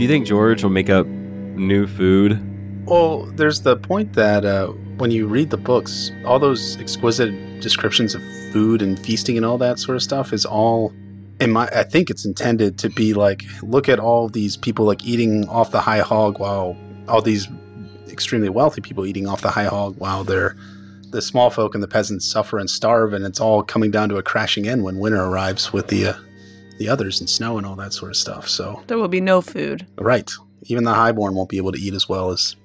Do you think George will make up new food? Well, there's the point that uh, when you read the books, all those exquisite descriptions of food and feasting and all that sort of stuff is all in my I think it's intended to be like look at all these people like eating off the high hog while all these extremely wealthy people eating off the high hog while they're the small folk and the peasants suffer and starve and it's all coming down to a crashing end when winter arrives with the uh, the others and snow and all that sort of stuff. So There will be no food. right, even the highborn won't be able to eat as well as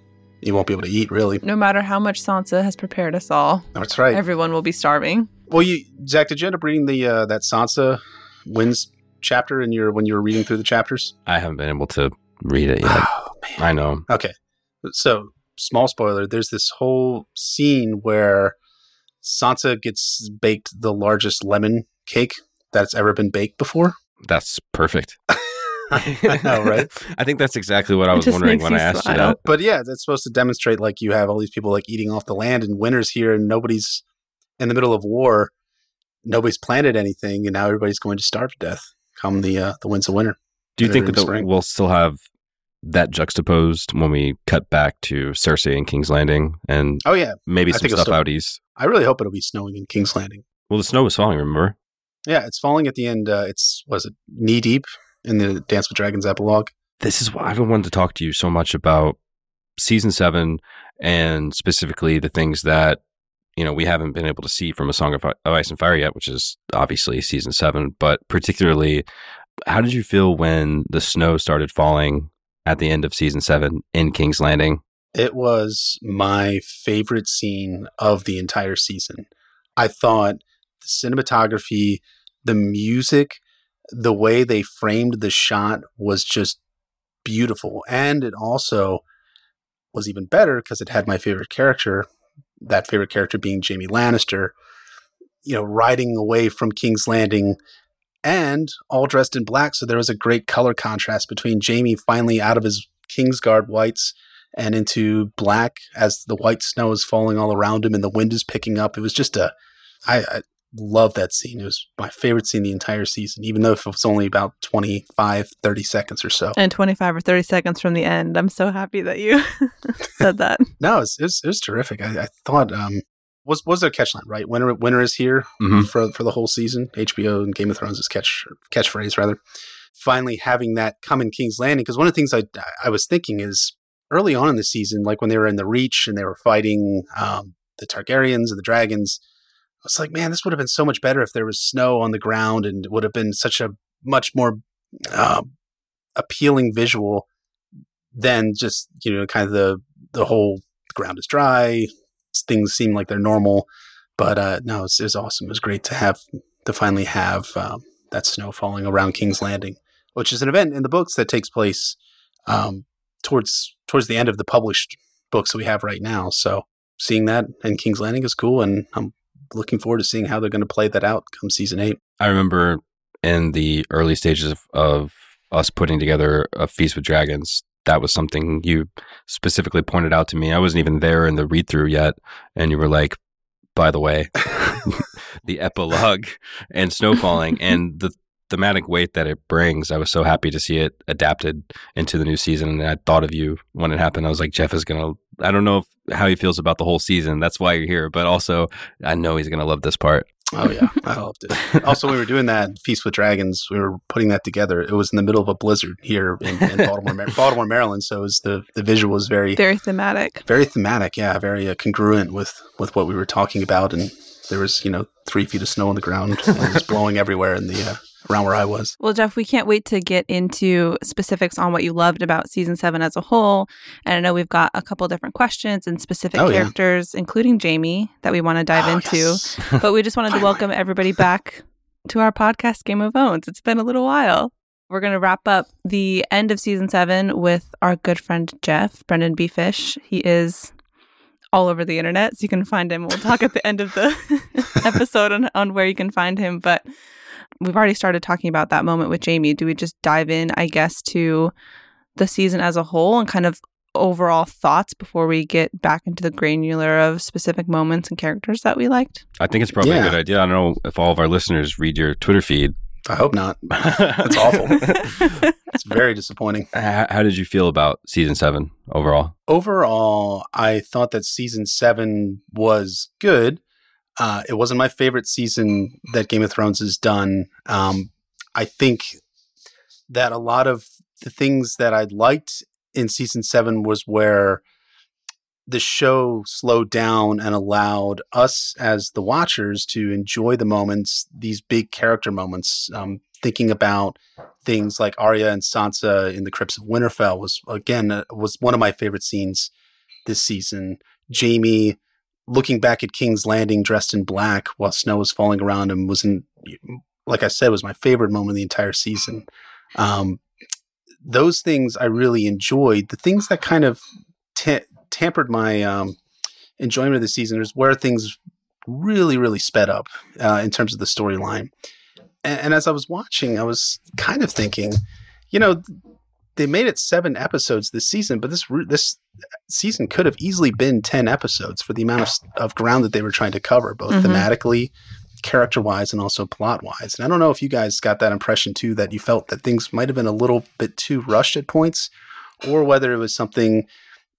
he won't be able to eat really. No matter how much Sansa has prepared us all, That's right. everyone will be starving. Well, you Zach, did you end up reading the uh, that Sansa wins chapter in your when you were reading through the chapters? I haven't been able to read it yet. Oh man. I know. Okay, so small spoiler. There's this whole scene where Sansa gets baked the largest lemon cake that's ever been baked before. That's perfect. I know, right? I think that's exactly what I was wondering when I you asked you smile. that. But yeah, that's supposed to demonstrate like you have all these people like eating off the land and winter's here and nobody's in the middle of war. Nobody's planted anything and now everybody's going to starve to death come the uh, the winds of winter. Do you think that spring. we'll still have that juxtaposed when we cut back to Cersei and King's Landing and Oh yeah, maybe I some think stuff still- out east? I really hope it'll be snowing in King's Landing. Well, the snow was falling, remember? Yeah, it's falling at the end. Uh, it's was it knee deep in the Dance with Dragons epilogue. This is why I've been wanting to talk to you so much about season seven and specifically the things that you know we haven't been able to see from a Song of Ice and Fire yet, which is obviously season seven. But particularly, how did you feel when the snow started falling at the end of season seven in King's Landing? It was my favorite scene of the entire season. I thought the cinematography, the music, the way they framed the shot was just beautiful. And it also was even better because it had my favorite character, that favorite character being Jaime Lannister, you know, riding away from King's Landing and all dressed in black. So there was a great color contrast between Jaime finally out of his Kingsguard whites and into black as the white snow is falling all around him and the wind is picking up. It was just a, I, I love that scene. It was my favorite scene the entire season, even though if it was only about 25, 30 seconds or so. And 25 or 30 seconds from the end. I'm so happy that you said that. No, it was, it was, it was terrific. I, I thought, um, was was their catchline right? Winter, winter is here Mhm. for for the whole season. HBO and Game of Thrones is catch catchphrase rather. Finally, having that come in King's Landing because one of the things I I was thinking is early on in the season, like when they were in the Reach and they were fighting um, the Targaryens and the dragons, I was like, man, this would have been so much better if there was snow on the ground and would have been such a much more um, appealing visual than just you know kind of the the whole ground is dry things seem like they're normal. But uh, no, it was, it was awesome. It was great to have to finally have um, that snow falling around King's Landing, which is an event in the books that takes place um, towards towards the end of the published books that we have right now. So seeing that in King's Landing is cool, and I'm looking forward to seeing how they're going to play that out come season eight. I remember in the early stages of, of us putting together a Feast with Dragons, that was something you specifically pointed out to me. I wasn't even there in the read through yet. And you were like, by the way, the epilogue and snow falling and the thematic weight that it brings. I was so happy to see it adapted into the new season. And I thought of you when it happened. I was like, Jeff is going to, I don't know if, how he feels about the whole season. That's why you're here. But also, I know he's going to love this part. Oh yeah, I loved it. Also, when we were doing that Feast with Dragons, we were putting that together. It was in the middle of a blizzard here in, in Baltimore, Mar- Baltimore, Maryland. So it was the the visual was very Very thematic. very thematic. Yeah, very uh, congruent with with what we were talking about. And there was you know three feet of snow on the ground and it was blowing everywhere in the uh, around where I was. Well, Jeff, we can't wait to get into specifics on what you loved about season seven as a whole. And I know we've got a couple different questions and specific Oh, yeah. characters, including Jaime, that we want to dive Oh, into. yes. But we just wanted to welcome everybody back to our podcast, Game of Owns. It's been a little while. We're going to wrap up the end of season seven with our good friend Jeff, Brynden B. Fish. He is all over the internet, so you can find him. We'll talk at the end of the episode on, on where you can find him. But we've already started talking about that moment with Jaime. Do we just dive in, I guess, to the season as a whole and kind of overall thoughts before we get back into the granular of specific moments and characters that we liked? I think it's probably Yeah. a good idea. I don't know if all of our listeners read your Twitter feed, I hope not. That's awful. it's very disappointing. How, how did you feel about season seven overall? Overall, I thought that season seven was good. Uh, it wasn't my favorite season that Game of Thrones has done. Um, I think that a lot of the things that I liked in season seven was where the show slowed down and allowed us as the watchers to enjoy the moments, these big character moments. Um, thinking about things like Arya and Sansa in the Crypts of Winterfell was again uh, was one of my favorite scenes this season. Jaime looking back at King's Landing dressed in black while snow was falling around him was in, like I said, was my favorite moment of the entire season. Um, those things I really enjoyed. The things that kind of t- tampered my um, enjoyment of the season is where things really, really sped up uh, in terms of the storyline. And, and as I was watching, I was kind of thinking, you know, they made it seven episodes this season, but this this season could have easily been ten episodes for the amount of, of ground that they were trying to cover, both mm-hmm. thematically, character wise, and also plot wise. And I don't know if you guys got that impression too, that you felt that things might have been a little bit too rushed at points, or whether it was something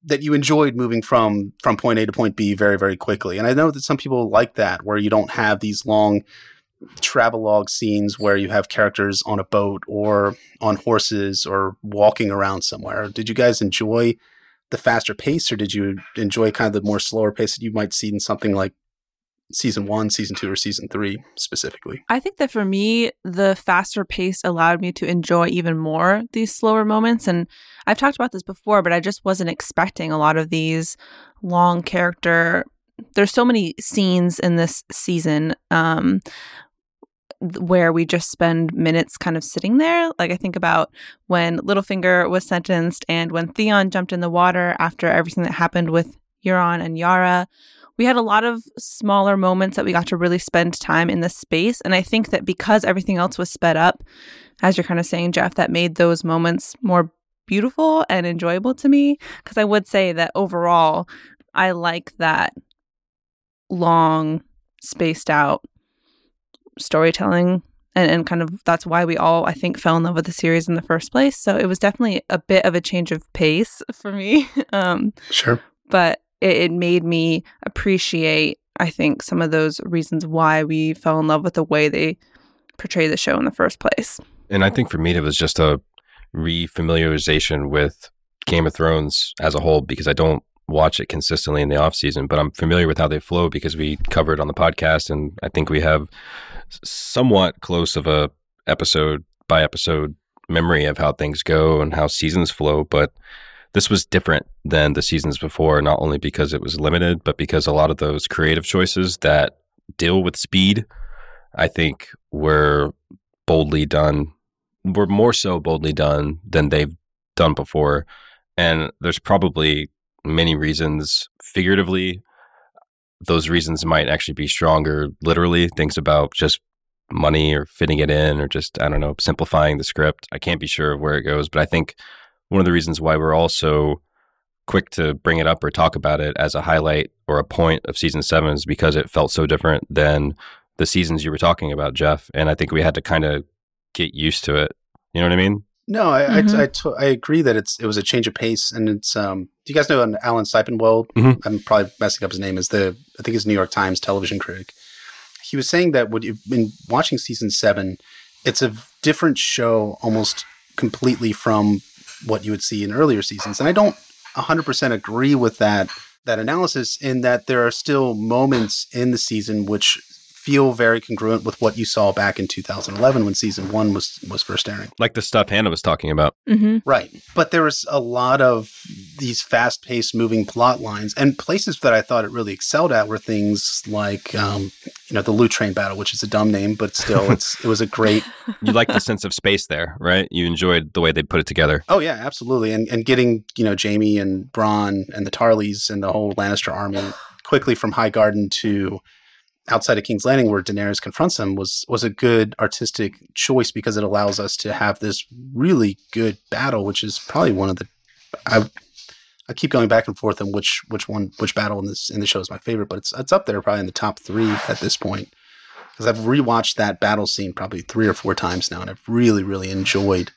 that you enjoyed moving from from point A to point B very very quickly. And I know that some people like that, where you don't have these long travelogue scenes where you have characters on a boat or on horses or walking around somewhere. Did you guys enjoy the faster pace or did you enjoy kind of the more slower pace that you might see in something like season one, season two, or season three specifically? I think that for me, the faster pace allowed me to enjoy even more these slower moments. And I've talked about this before, but I just wasn't expecting a lot of these long character. There's so many scenes in this season um, where we just spend minutes kind of sitting there. Like I think about when Littlefinger was sentenced and when Theon jumped in the water after everything that happened with Euron and Yara. We had a lot of smaller moments that we got to really spend time in the space. And I think that because everything else was sped up, as you're kind of saying, Jeff, that made those moments more beautiful and enjoyable to me. Because I would say that overall, I like that long, spaced out storytelling and, and kind of that's why we all I think fell in love with the series in the first place. So it was definitely a bit of a change of pace for me. um, sure, but it, it made me appreciate I think some of those reasons why we fell in love with the way they portray the show in the first place. And I think for me, it was just a refamiliarization with Game of Thrones as a whole because I don't watch it consistently in the off season, but I'm familiar with how they flow because we cover it on the podcast, and I think we have somewhat close of a episode by episode memory of how things go and how seasons flow. But this was different than the seasons before, not only because it was limited, but because a lot of those creative choices that deal with speed, I think, were boldly done, were more so boldly done than they've done before. And there's probably many reasons figuratively those reasons might actually be stronger literally things about just money or fitting it in or just i don't know simplifying the script i can't be sure of where it goes but i think one of the reasons why we're also quick to bring it up or talk about it as a highlight or a point of season 7 is because it felt so different than the seasons you were talking about jeff and i think we had to kind of get used to it you know what i mean no, I mm-hmm. I, I, t- I agree that it's it was a change of pace, and it's um. Do you guys know an Alan Sepinwall? Mm-hmm. I'm probably messing up his name. Is the I think he's New York Times television critic. He was saying that when you've been watching season seven, it's a different show almost completely from what you would see in earlier seasons, and I don't 100% agree with that that analysis in that there are still moments in the season which feel very congruent with what you saw back in 2011 when season one was was first airing. Like the stuff Hannah was talking about, mm-hmm. right? But there was a lot of these fast paced, moving plot lines, and places that I thought it really excelled at were things like, um, you know, the loot train battle, which is a dumb name, but still, it's it was a great. you like the sense of space there, right? You enjoyed the way they put it together. Oh yeah, absolutely, and and getting you know Jaime and Bronn and the Tarleys and the whole Lannister army quickly from Highgarden to outside of King's Landing, where Daenerys confronts him, was was a good artistic choice because it allows us to have this really good battle, which is probably one of the I I keep going back and forth on which which one which battle in this in the show is my favorite, but it's it's up there probably in the top three at this point. because I've rewatched that battle scene probably three or four times now, and I've really, really enjoyed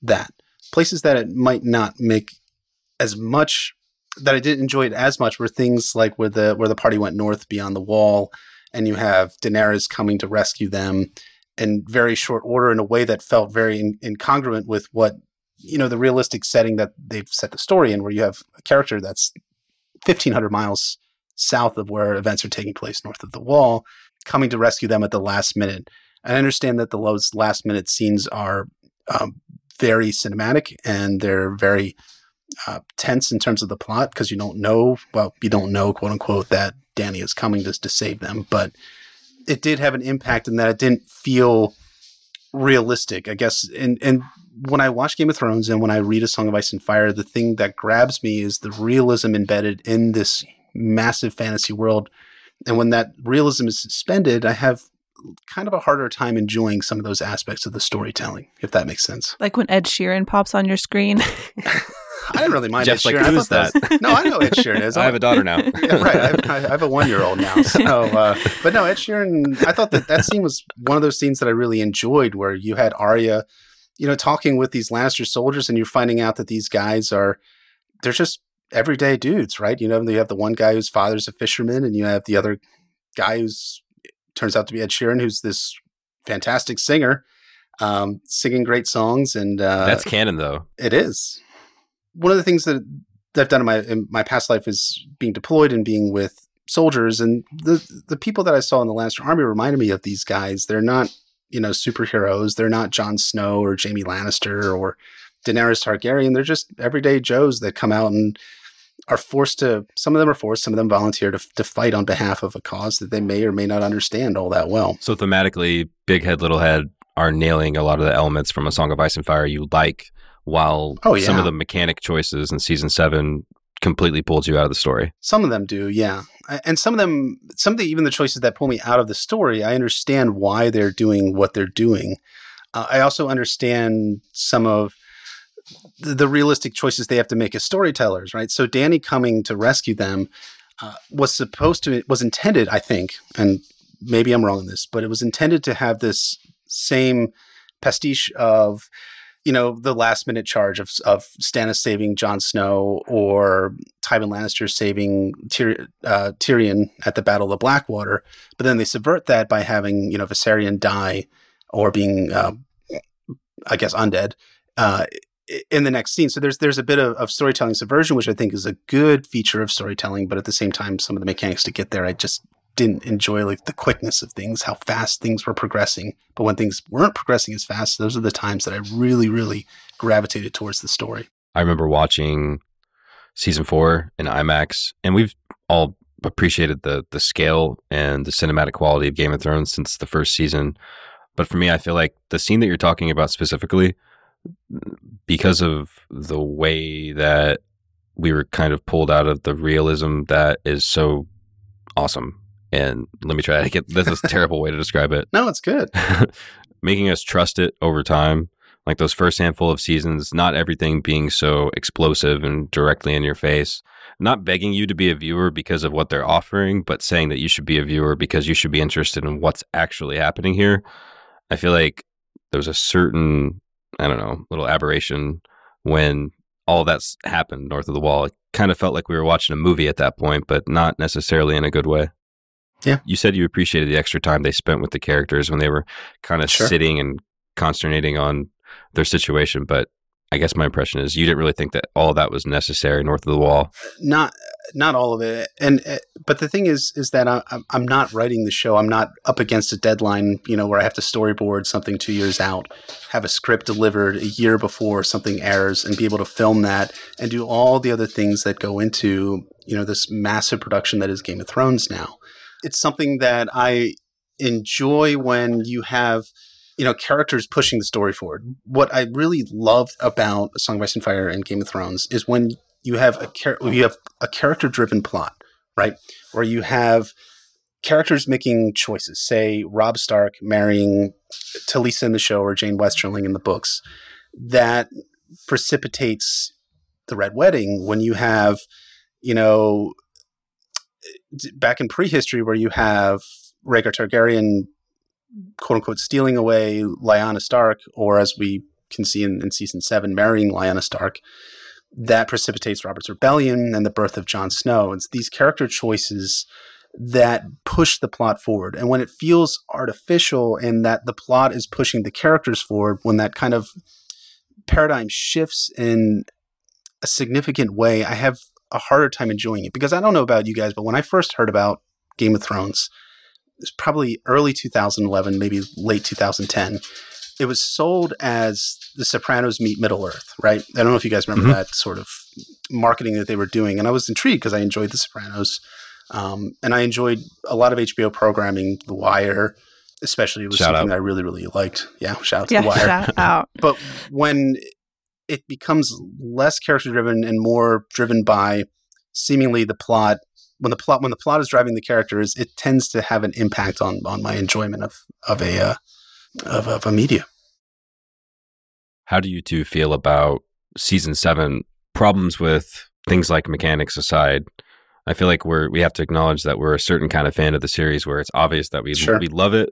that. Places that it might not make as much that I didn't enjoy it as much were things like where the where the party went north beyond the wall, and you have Daenerys coming to rescue them in very short order in a way that felt very in- incongruent with what you know the realistic setting that they've set the story in, where you have a character that's fifteen hundred miles south of where events are taking place, north of the wall, coming to rescue them at the last minute. I understand that the those last minute scenes are um, very cinematic and they're very uh, tense in terms of the plot because you don't know, well, you don't know, quote unquote, that Dany is coming to, to save them. But it did have an impact in that it didn't feel realistic, I guess. And, and when I watch Game of Thrones and when I read A Song of Ice and Fire, the thing that grabs me is the realism embedded in this massive fantasy world. And when that realism is suspended, I have kind of a harder time enjoying some of those aspects of the storytelling, if that makes sense. Like when Ed Sheeran pops on your screen. I didn't really mind Jeff's Ed like, Sheeran. I who's that? was- no, I know Ed Sheeran is. I have a daughter now. yeah, right. I have, I have a one year old now. So, uh, but no, Ed Sheeran. I thought that that scene was one of those scenes that I really enjoyed, where you had Arya, you know, talking with these Lannister soldiers, and you're finding out that these guys are they're just everyday dudes, right? You know, you have the one guy whose father's a fisherman, and you have the other guy who's turns out to be Ed Sheeran, who's this fantastic singer, um, singing great songs, and uh, That's canon, though. it is. One of the things that, I've done in my in my past life is being deployed and being with soldiers, and the the people that I saw in the Lannister army reminded me of these guys. They're not you know superheroes. They're not Jon Snow or Jaime Lannister or Daenerys Targaryen. They're just everyday Joes that come out and are forced to. Some of them are forced. Some of them volunteer to to fight on behalf of a cause that they may or may not understand all that well. So thematically, Big Head, Little Head are nailing a lot of the elements from A Song of Ice and Fire you like, while Oh, some of the mechanic choices in season seven completely pulled you out of the story. Some of them do, yeah. And some of them, some of the even the choices that pull me out of the story, I understand why they're doing what they're doing. Uh, I also understand some of the, the realistic choices they have to make as storytellers, right? So Dany coming to rescue them uh, was supposed to was intended, I think, and maybe I'm wrong in this, but it was intended to have this same pastiche of you know the last minute charge of of Stannis saving Jon Snow or Tywin Lannister saving Tyr- uh, Tyrion at the Battle of Blackwater, but then they subvert that by having you know Viserion die or being uh, I guess undead uh, in the next scene. So there's there's a bit of, of storytelling subversion, which I think is a good feature of storytelling, but at the same time, some of the mechanics to get there, I just didn't enjoy like the quickness of things, how fast things were progressing. But when things weren't progressing as fast, those are the times that I really, really gravitated towards the story. I remember watching season four in IMAX, and we've all appreciated the the scale and the cinematic quality of Game of Thrones since the first season. But for me, I feel like the scene that you're talking about specifically, because of the way that we were kind of pulled out of the realism that is so awesome. And let me try to get this is a terrible way to describe it No, it's good. making us trust it over time. Like those first handful of seasons, not everything being so explosive and directly in your face. Not begging you to be a viewer because of what they're offering, but saying that you should be a viewer because you should be interested in what's actually happening here. I feel like there's a certain, I don't know, little aberration when all that's happened north of the wall. It kind of felt like we were watching a movie at that point, but not necessarily in a good way. Yeah. You said you appreciated the extra time they spent with the characters when they were kind of Sure. sitting and consternating on their situation. But I guess my impression is you didn't really think that all that was necessary north of the wall. Not not all of it. And uh, but the thing is, is that I, I'm I'm not writing the show. I'm not up against a deadline. You know, where I have to storyboard something two years out, have a script delivered a year before something airs, and be able to film that and do all the other things that go into you know this massive production that is Game of Thrones now. It's something that I enjoy when you have you know characters pushing the story forward. What I really loved about Song of Ice and Fire and Game of Thrones is when you have a char- you have a character driven plot, right? Where you have characters making choices. Say Robb Stark marrying Talisa in the show or Jeyne Westerling in the books. That precipitates the Red Wedding when you have, you know, back in prehistory where you have Rhaegar Targaryen quote unquote stealing away Lyanna Stark, or as we can see in, in season seven, marrying Lyanna Stark, that precipitates Robert's rebellion and the birth of Jon Snow. It's these character choices that push the plot forward. And when it feels artificial and that the plot is pushing the characters forward, when that kind of paradigm shifts in a significant way, I have a harder time enjoying it. Because I don't know about you guys, but when I first heard about Game of Thrones, it's probably early 2011, maybe late 2010. It was sold as The Sopranos meet Middle Earth, right? I don't know if you guys remember mm-hmm. that sort of marketing that they were doing. And I was intrigued because I enjoyed The Sopranos. Um, and I enjoyed a lot of HBO programming, The Wire, especially. It was shout something out. I really, really liked. Yeah, shout out to yeah, The Wire. Shout out. but when it becomes less character driven and more driven by seemingly the plot when the plot when the plot is driving the characters, it tends to have an impact on on my enjoyment of of a uh, of, of a media. How do you two feel about season seven? Problems with things like mechanics aside, I feel like we're we have to acknowledge that we're a certain kind of fan of the series where it's obvious that we sure. we love it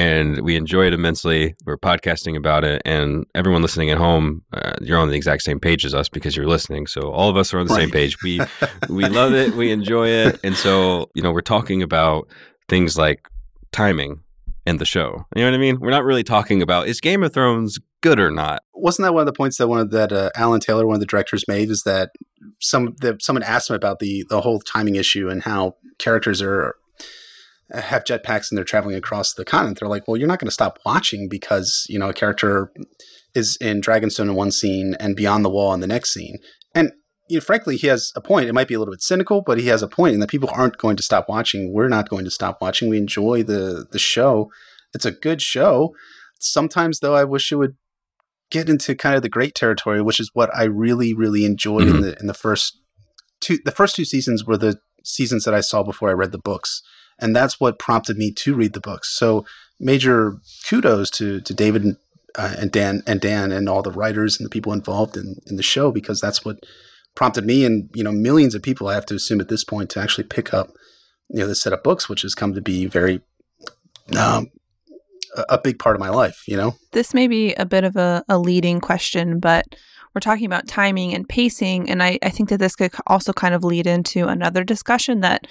and we enjoy it immensely. We're podcasting about it, and everyone listening at home, uh, you're on the exact same page as us because you're listening. So all of us are on the right. same page. We we love it, we enjoy it, and so you know we're talking about things like timing and the show. You know what I mean? We're not really talking about is Game of Thrones good or not. Wasn't that one of the points that one of that uh, Alan Taylor, one of the directors, made? Is that some that someone asked him about the the whole timing issue and how characters are have jetpacks and they're traveling across the continent, they're like, well, you're not going to stop watching because you know a character is in Dragonstone in one scene and Beyond the Wall in the next scene. And you know, frankly, he has a point. It might be a little bit cynical, but he has a point in that people aren't going to stop watching. We're not going to stop watching. We enjoy the the show. It's a good show. Sometimes, though, I wish it would get into kind of the great territory, which is what I really, really enjoyed mm-hmm. in the in the first two. The first two seasons were the seasons that I saw before I read the books and that's what prompted me to read the books. So major kudos to to David and, uh, and Dan and Dan and all the writers and the people involved in in the show because that's what prompted me and you know millions of people I have to assume at this point to actually pick up you know this set of books, which has come to be very um, a big part of my life. You know, this may be a bit of a, a leading question, but we're talking about timing and pacing. And I, I think that this could also kind of lead into another discussion that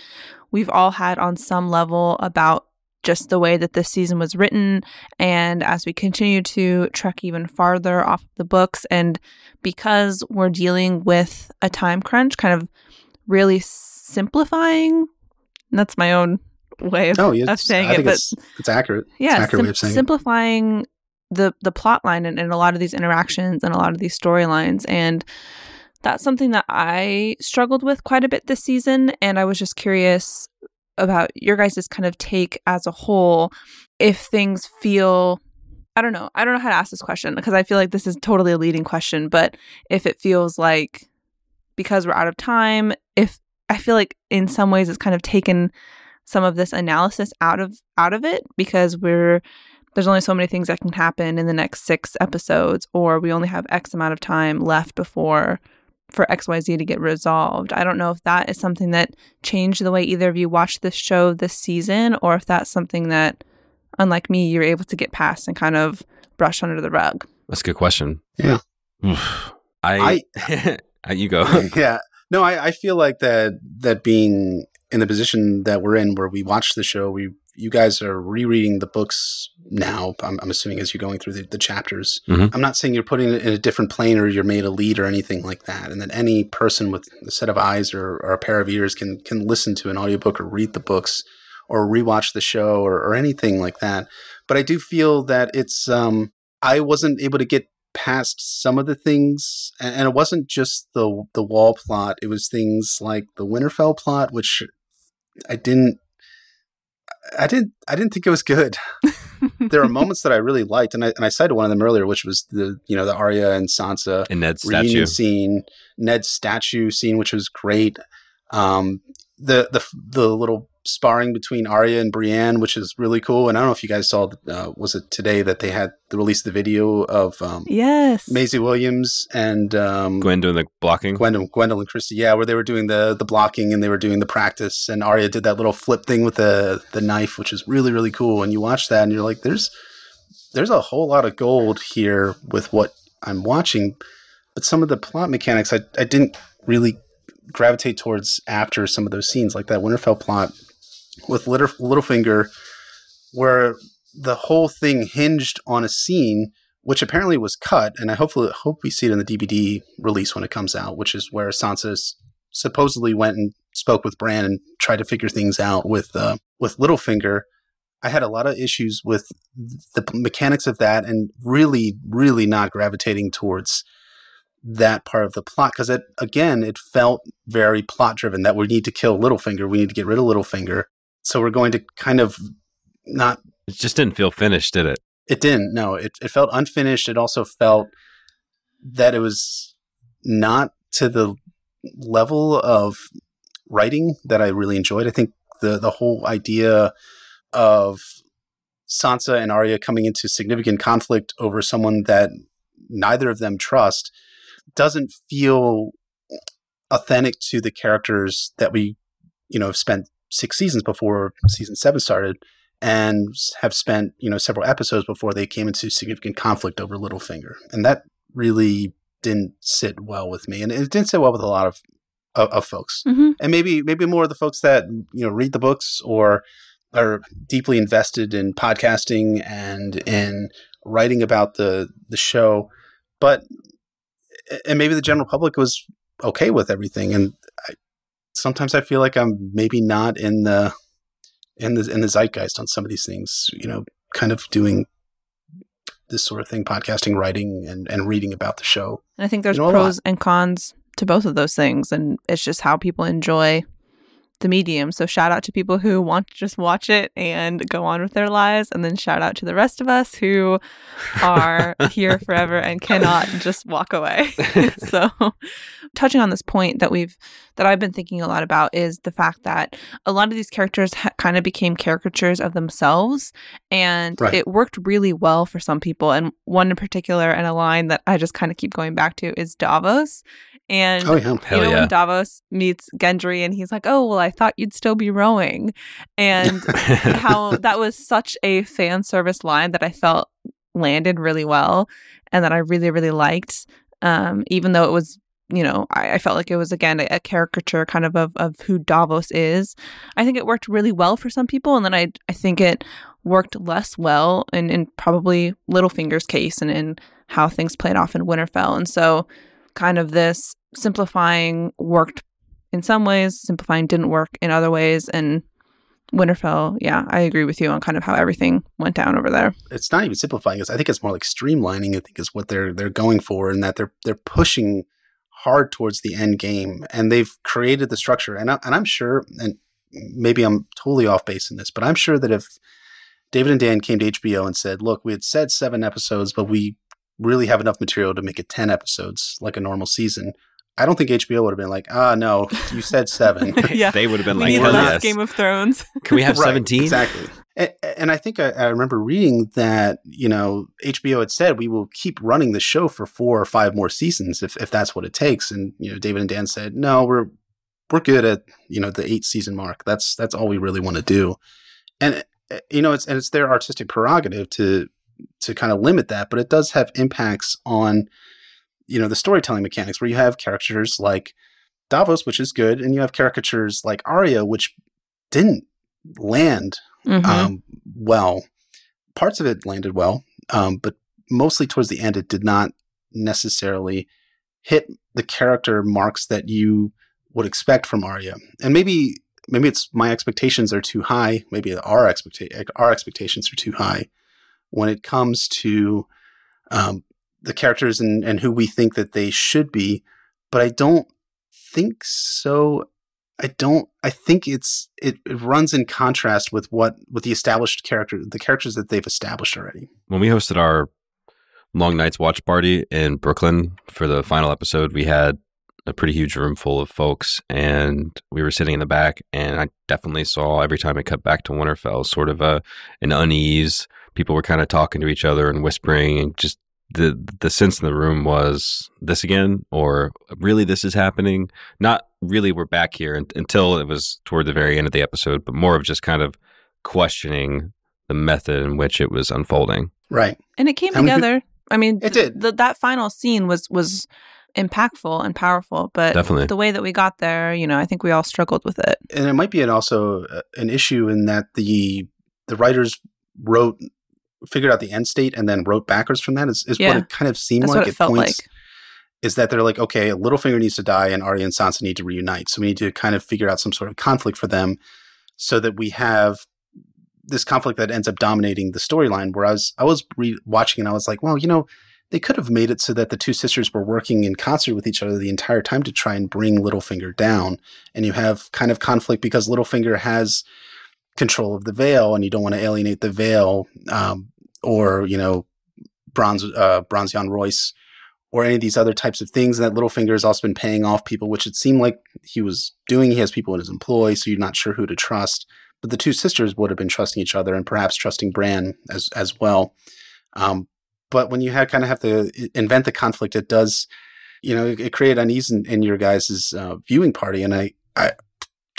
we've all had on some level about just the way that this season was written. And as we continue to trek even farther off the books, and because we're dealing with a time crunch, kind of really simplifying that's my own way of, oh, of saying it, but it's, it's, accurate. Yeah, it's accurate sim- simplifying the the plot line and, and a lot of these interactions and a lot of these storylines and that's something that I struggled with quite a bit this season and I was just curious about your guys' kind of take as a whole if things feel I don't know. I don't know how to ask this question because I feel like this is totally a leading question, but if it feels like because we're out of time, if I feel like in some ways it's kind of taken some of this analysis out of out of it because we're there's only so many things that can happen in the next six episodes, or we only have X amount of time left before for XYZ to get resolved. I don't know if that is something that changed the way either of you watched this show this season, or if that's something that, unlike me, you're able to get past and kind of brush under the rug. That's a good question. Yeah. I, I you go. yeah. No, I, I feel like that that being in the position that we're in, where we watch the show, we you guys are rereading the books now. I'm, I'm assuming as you're going through the, the chapters. Mm-hmm. I'm not saying you're putting it in a different plane or you're made a lead or anything like that. And that any person with a set of eyes or, or a pair of ears can can listen to an audiobook or read the books or rewatch the show or, or anything like that. But I do feel that it's um, I wasn't able to get past some of the things and it wasn't just the the wall plot it was things like the winterfell plot which i didn't I didn't I didn't think it was good. there are moments that I really liked, and I and I cited one of them earlier, which was the you know the Arya and Sansa and Ned's reunion statue scene, Ned's statue scene, which was great. Um, the the the little sparring between Arya and Brienne, which is really cool. And I don't know if you guys saw, uh, was it today that they had the release the video of um, yes Maisie Williams and um, Gwen doing the blocking. Gwendoline, Gwendoline Christie, yeah, where they were doing the the blocking and they were doing the practice, and Arya did that little flip thing with the the knife, which is really really cool. And you watch that, and you're like, there's there's a whole lot of gold here with what I'm watching, but some of the plot mechanics I I didn't really gravitate towards after some of those scenes, like that Winterfell plot with Littlefinger, where the whole thing hinged on a scene which apparently was cut, and I hopefully hope we see it in the DVD release when it comes out, which is where Sansa supposedly went and spoke with Bran and tried to figure things out with uh, with Littlefinger. I had a lot of issues with the mechanics of that, and really, really not gravitating towards that part of the plot because it again it felt very plot driven that we need to kill Littlefinger, we need to get rid of Littlefinger, so we're going to kind of not It just didn't feel finished, did it? it didn't. No, it, it felt unfinished. It also felt that it was not to the level of writing that I really enjoyed. I think the the whole idea of Sansa and Arya coming into significant conflict over someone that neither of them trust doesn't feel authentic to the characters that we, you know, have spent six seasons before season seven started and have spent you know several episodes before they came into significant conflict over Littlefinger, and that really didn't sit well with me, and it didn't sit well with a lot of of, of folks, hmm and maybe maybe more of the folks that you know read the books or are deeply invested in podcasting and in writing about the the show, but and maybe the general public was okay with everything, and sometimes I feel like I'm maybe not in the in the in the zeitgeist on some of these things. You know, kind of doing this sort of thing, podcasting, writing, and and reading about the show. And I think there's You know, pros and cons to both of those things, and it's just how people enjoy the medium. So shout out to people who want to just watch it and go on with their lives, and then shout out to the rest of us who are here forever and cannot just walk away. so touching on this point that we've that I've been thinking a lot about is the fact that a lot of these characters ha- kind of became caricatures of themselves and Right. it worked really well for some people and one in particular and a line that I just kind of keep going back to is Davos and Oh yeah, you know yeah. when Davos meets Gendry and he's like, "Oh, well, I thought you'd still be rowing," and how that was such a fan service line that I felt landed really well and that I really really liked. Um, even though it was, you know, I, I felt like it was again a, a caricature kind of, of of who Davos is. I think it worked really well for some people, and then I I think it worked less well in in probably Littlefinger's case and in how things played off in Winterfell, and so kind of this simplifying worked in some ways, simplifying didn't work in other ways, and Winterfell, yeah, I agree with you on kind of how everything went down over there. it's not even simplifying. It's, I think it's more like streamlining. I think is what they're they're going for, and that they're they're pushing hard towards the end game, and they've created the structure. And I, and I'm sure, and maybe I'm totally off base in this, but I'm sure that if David and Dan came to HBO and said, "Look, we had said seven episodes, but we really have enough material to make it ten episodes, like a normal season," I don't think HBO would have been like, "Ah, no, you said seven. Yeah. they would have been we like, need hell less yes. Game of Thrones. Can we have Right, 17? exactly. And, and I think I, I remember reading that you know HBO had said we will keep running the show for four or five more seasons if if that's what it takes. And you know David and Dan said no, we're we're good at you know the eight season mark. That's that's all we really want to do. And uh, you know it's and it's their artistic prerogative to to kind of limit that, but it does have impacts on you know the storytelling mechanics where you have characters like Davos, which is good, and you have caricatures like Arya, which didn't land Mhm. um, well. Parts of it landed well, um, but mostly towards the end, it did not necessarily hit the character marks that you would expect from Arya. And maybe maybe it's my expectations are too high. Maybe our expecta- our expectations are too high when it comes to um, the characters and, and who we think that they should be. But I don't think so I don't. I think it's it, it runs in contrast with what with the established character, the characters that they've established already. when we hosted our long nights watch party in Brooklyn for the final episode, we had a pretty huge room full of folks, and we were sitting in the back, and I definitely saw every time it cut back to Winterfell, sort of a an unease. People were kind of talking to each other and whispering, and just the the sense in the room was this again, or really this is happening. Not really, we're back here until it was toward the very end of the episode, but more of just kind of questioning the method in which it was unfolding. Right. And it came How many together. I mean, It th- did. th- that final scene was was impactful and powerful, but Definitely. the way that we got there, you know, I think we all struggled with it. and it might be an also uh, an issue in that the the writers wrote figured out the end state and then wrote backwards from that is, is what it kind of seemed That's like it at felt points like. is that they're like okay Littlefinger needs to die and Arya and Sansa need to reunite so we need to kind of figure out some sort of conflict for them so that we have this conflict that ends up dominating the storyline where I was I was re- watching and I was like well you know they could have made it so that the two sisters were working in concert with each other the entire time to try and bring Littlefinger down and you have kind of conflict because Littlefinger has control of the Vale and you don't want to alienate the Vale um, or you know bronze uh, Bronze Yohn Royce or any of these other types of things and that Littlefinger has also been paying off people which it seemed like he was doing. He has people in his employ so you're not sure who to trust. But the two sisters would have been trusting each other and perhaps trusting Bran as as well. Um, but when you had kind of have to invent the conflict it does you know it, it created unease in, in your guys' uh, viewing party and I I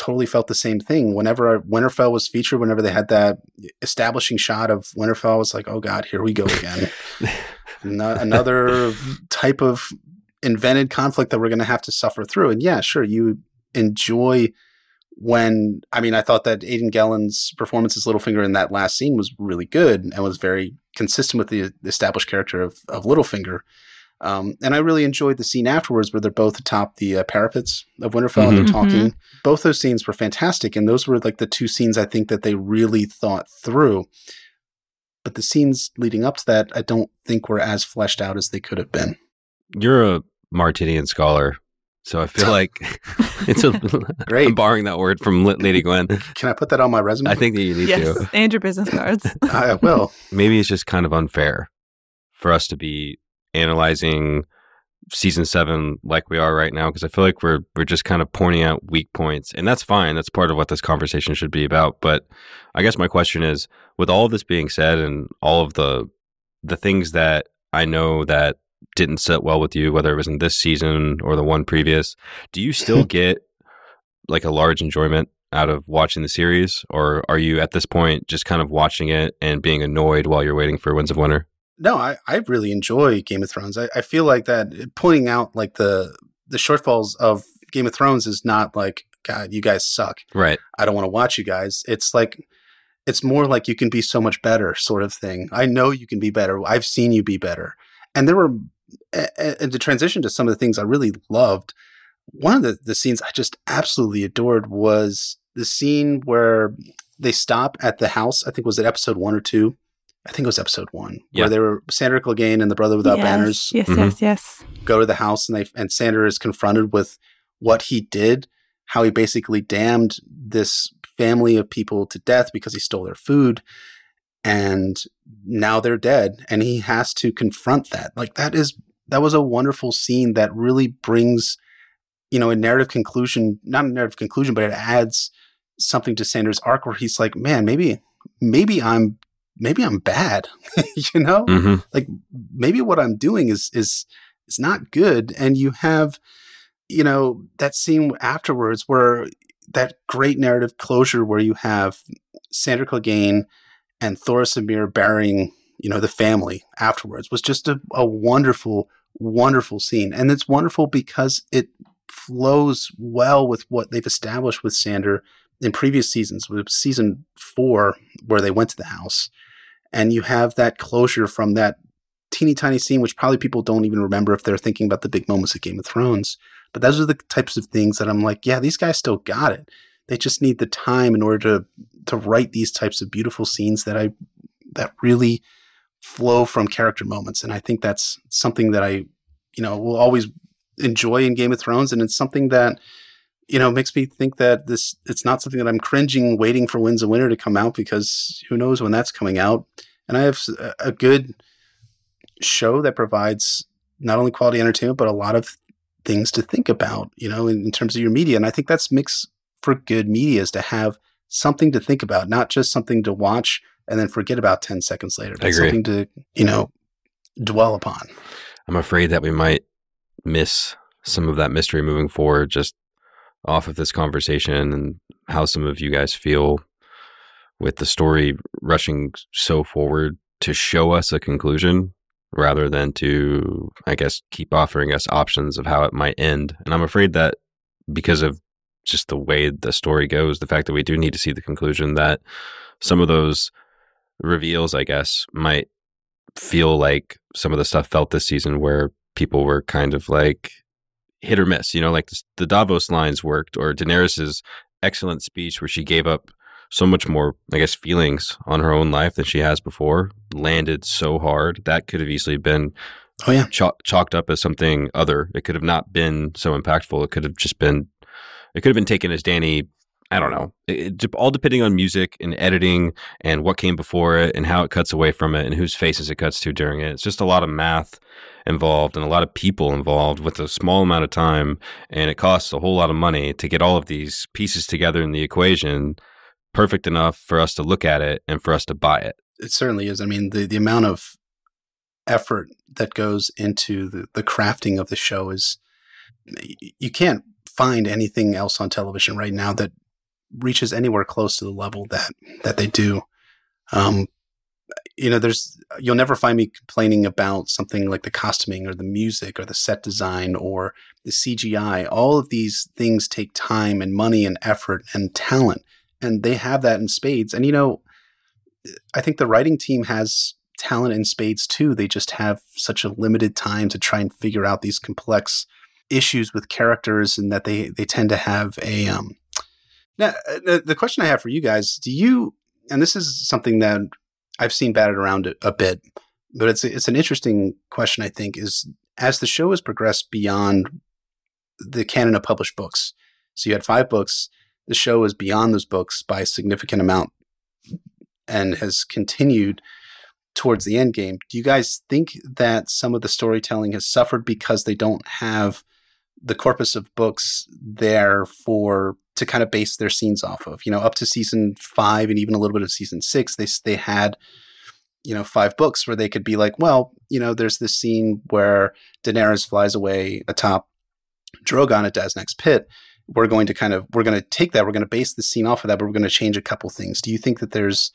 totally felt the same thing. Whenever Winterfell was featured, whenever they had that establishing shot of Winterfell, I was like, oh God, here we go again. No- another type of invented conflict that we're going to have to suffer through. And yeah, sure, you enjoy when, I mean, I thought that Aidan Gillen's performance as Littlefinger in that last scene was really good and was very consistent with the established character of, of Littlefinger. Um, and I really enjoyed the scene afterwards where they're both atop the uh, parapets of Winterfell and they're Mhm. talking. Both those scenes were fantastic. And those were like the two scenes I think that they really thought through. But the scenes leading up to that, I don't think were as fleshed out as they could have been. You're a Martinian scholar, so I feel like it's a. Great. I'm borrowing that word from Lady Gwen. Can I put that on my resume? I think that you need yes, to. and your business cards. I will. Maybe it's just kind of unfair for us to be analyzing season seven like we are right now because I feel like we're we're just kind of pointing out weak points, and that's fine. That's part of what this conversation should be about. But I guess my question is, with all of this being said, and all of the the things that I know that didn't sit well with you, whether it was in this season or the one previous, do you still get like a large enjoyment out of watching the series, or are you at this point just kind of watching it and being annoyed while you're waiting for Winds of Winter? No, I, I really enjoy Game of Thrones. I, I feel like that eh, pointing out like the the shortfalls of Game of Thrones is not like, God, you guys suck. Right. I don't want to watch you guys. It's like it's more like you can be so much better sort of thing. I know you can be better. I've seen you be better. And there were eh, eh, and to transition to some of the things I really loved, one of the, the scenes I just absolutely adored was the scene where they stop at the house. I think was it episode one or two? I think it was episode one, Yeah. where they were Sandor Clegane and the Brother Without yes, Banners Yes, Mhm. yes, yes. go to the house and they and Sandor is confronted with what he did, how he basically damned this family of people to death because he stole their food and now they're dead and he has to confront that. Like that is that was a wonderful scene that really brings you know a narrative conclusion, not a narrative conclusion, but it adds something to Sandor's arc where he's like, "Man, maybe maybe I'm maybe I'm bad." you know? hmm like maybe what I'm doing is is is not good. And you have, you know, that scene afterwards where that great narrative closure where you have Sandor Clegane and Thoros of Myr burying, you know, the family afterwards was just a, a wonderful, wonderful scene. And it's wonderful because it flows well with what they've established with Sandor in previous seasons, with season four, where they went to the house. And you have that closure from that teeny tiny scene, which probably people don't even remember if they're thinking about the big moments of Game of Thrones. But those are the types of things that I'm like, yeah, these guys still got it. They just need the time in order to to write these types of beautiful scenes that I that really flow from character moments. And I think that's something that I, you know, will always enjoy in Game of Thrones. And it's something that, you know, makes me think that this it's not something that I'm cringing waiting for Winds of Winter to come out because who knows when that's coming out. And I have a good show that provides not only quality entertainment but a lot of things to think about, you know, in, in terms of your media. And I think that's makes for good media is to have something to think about, not just something to watch and then forget about 10 seconds later, but something to, you know, dwell upon. I'm afraid that we might miss some of that mystery moving forward just off of this conversation and how some of you guys feel with the story rushing so forward to show us a conclusion rather than to, I guess, keep offering us options of how it might end. And I'm afraid that because of just the way the story goes, the fact that we do need to see the conclusion, that some of those reveals, I guess, might feel like some of the stuff felt this season where people were kind of like hit or miss. You know, like the, the Davos lines worked, or Daenerys's excellent speech where she gave up so much more, I guess, feelings on her own life than she has before landed so hard. That could have easily been oh yeah chalked up as something other. It could have not been so impactful. It could have just been. It could have been taken as Dany. I don't know. It, it, all depending on music and editing and what came before it and how it cuts away from it and whose faces it cuts to during it. It's just a lot of math involved and a lot of people involved with a small amount of time. And it costs a whole lot of money to get all of these pieces together in the equation perfect enough for us to look at it and for us to buy it. It certainly is. I mean, the, the amount of effort that goes into the, the crafting of the show is you can't find anything else on television right now that reaches anywhere close to the level that that they do. Um, you know, there's you'll never find me complaining about something like the costuming or the music or the set design or the CGI. All of these things take time and money and effort and talent and they have that in spades. And you know, I think the writing team has talent in spades too. They just have such a limited time to try and figure out these complex issues with characters, and that they they tend to have a. Um, now, uh, the, the question I have for you guys: Do you? And this is something that I've seen batted around a, a bit, but it's it's an interesting question. I think is as the show has progressed beyond the canon of published books. So you had five books the show is beyond those books by a significant amount and has continued towards the end game. Do you guys think that some of the storytelling has suffered because they don't have the corpus of books there for to kind of base their scenes off of? You know, up to season five and even a little bit of season six, they they had you know five books where they could be like, well, you know, there's this scene where Daenerys flies away atop Drogon at Daznak's pit we're going to kind of we're going to take that we're going to base the scene off of that but we're going to change a couple things do you think that there's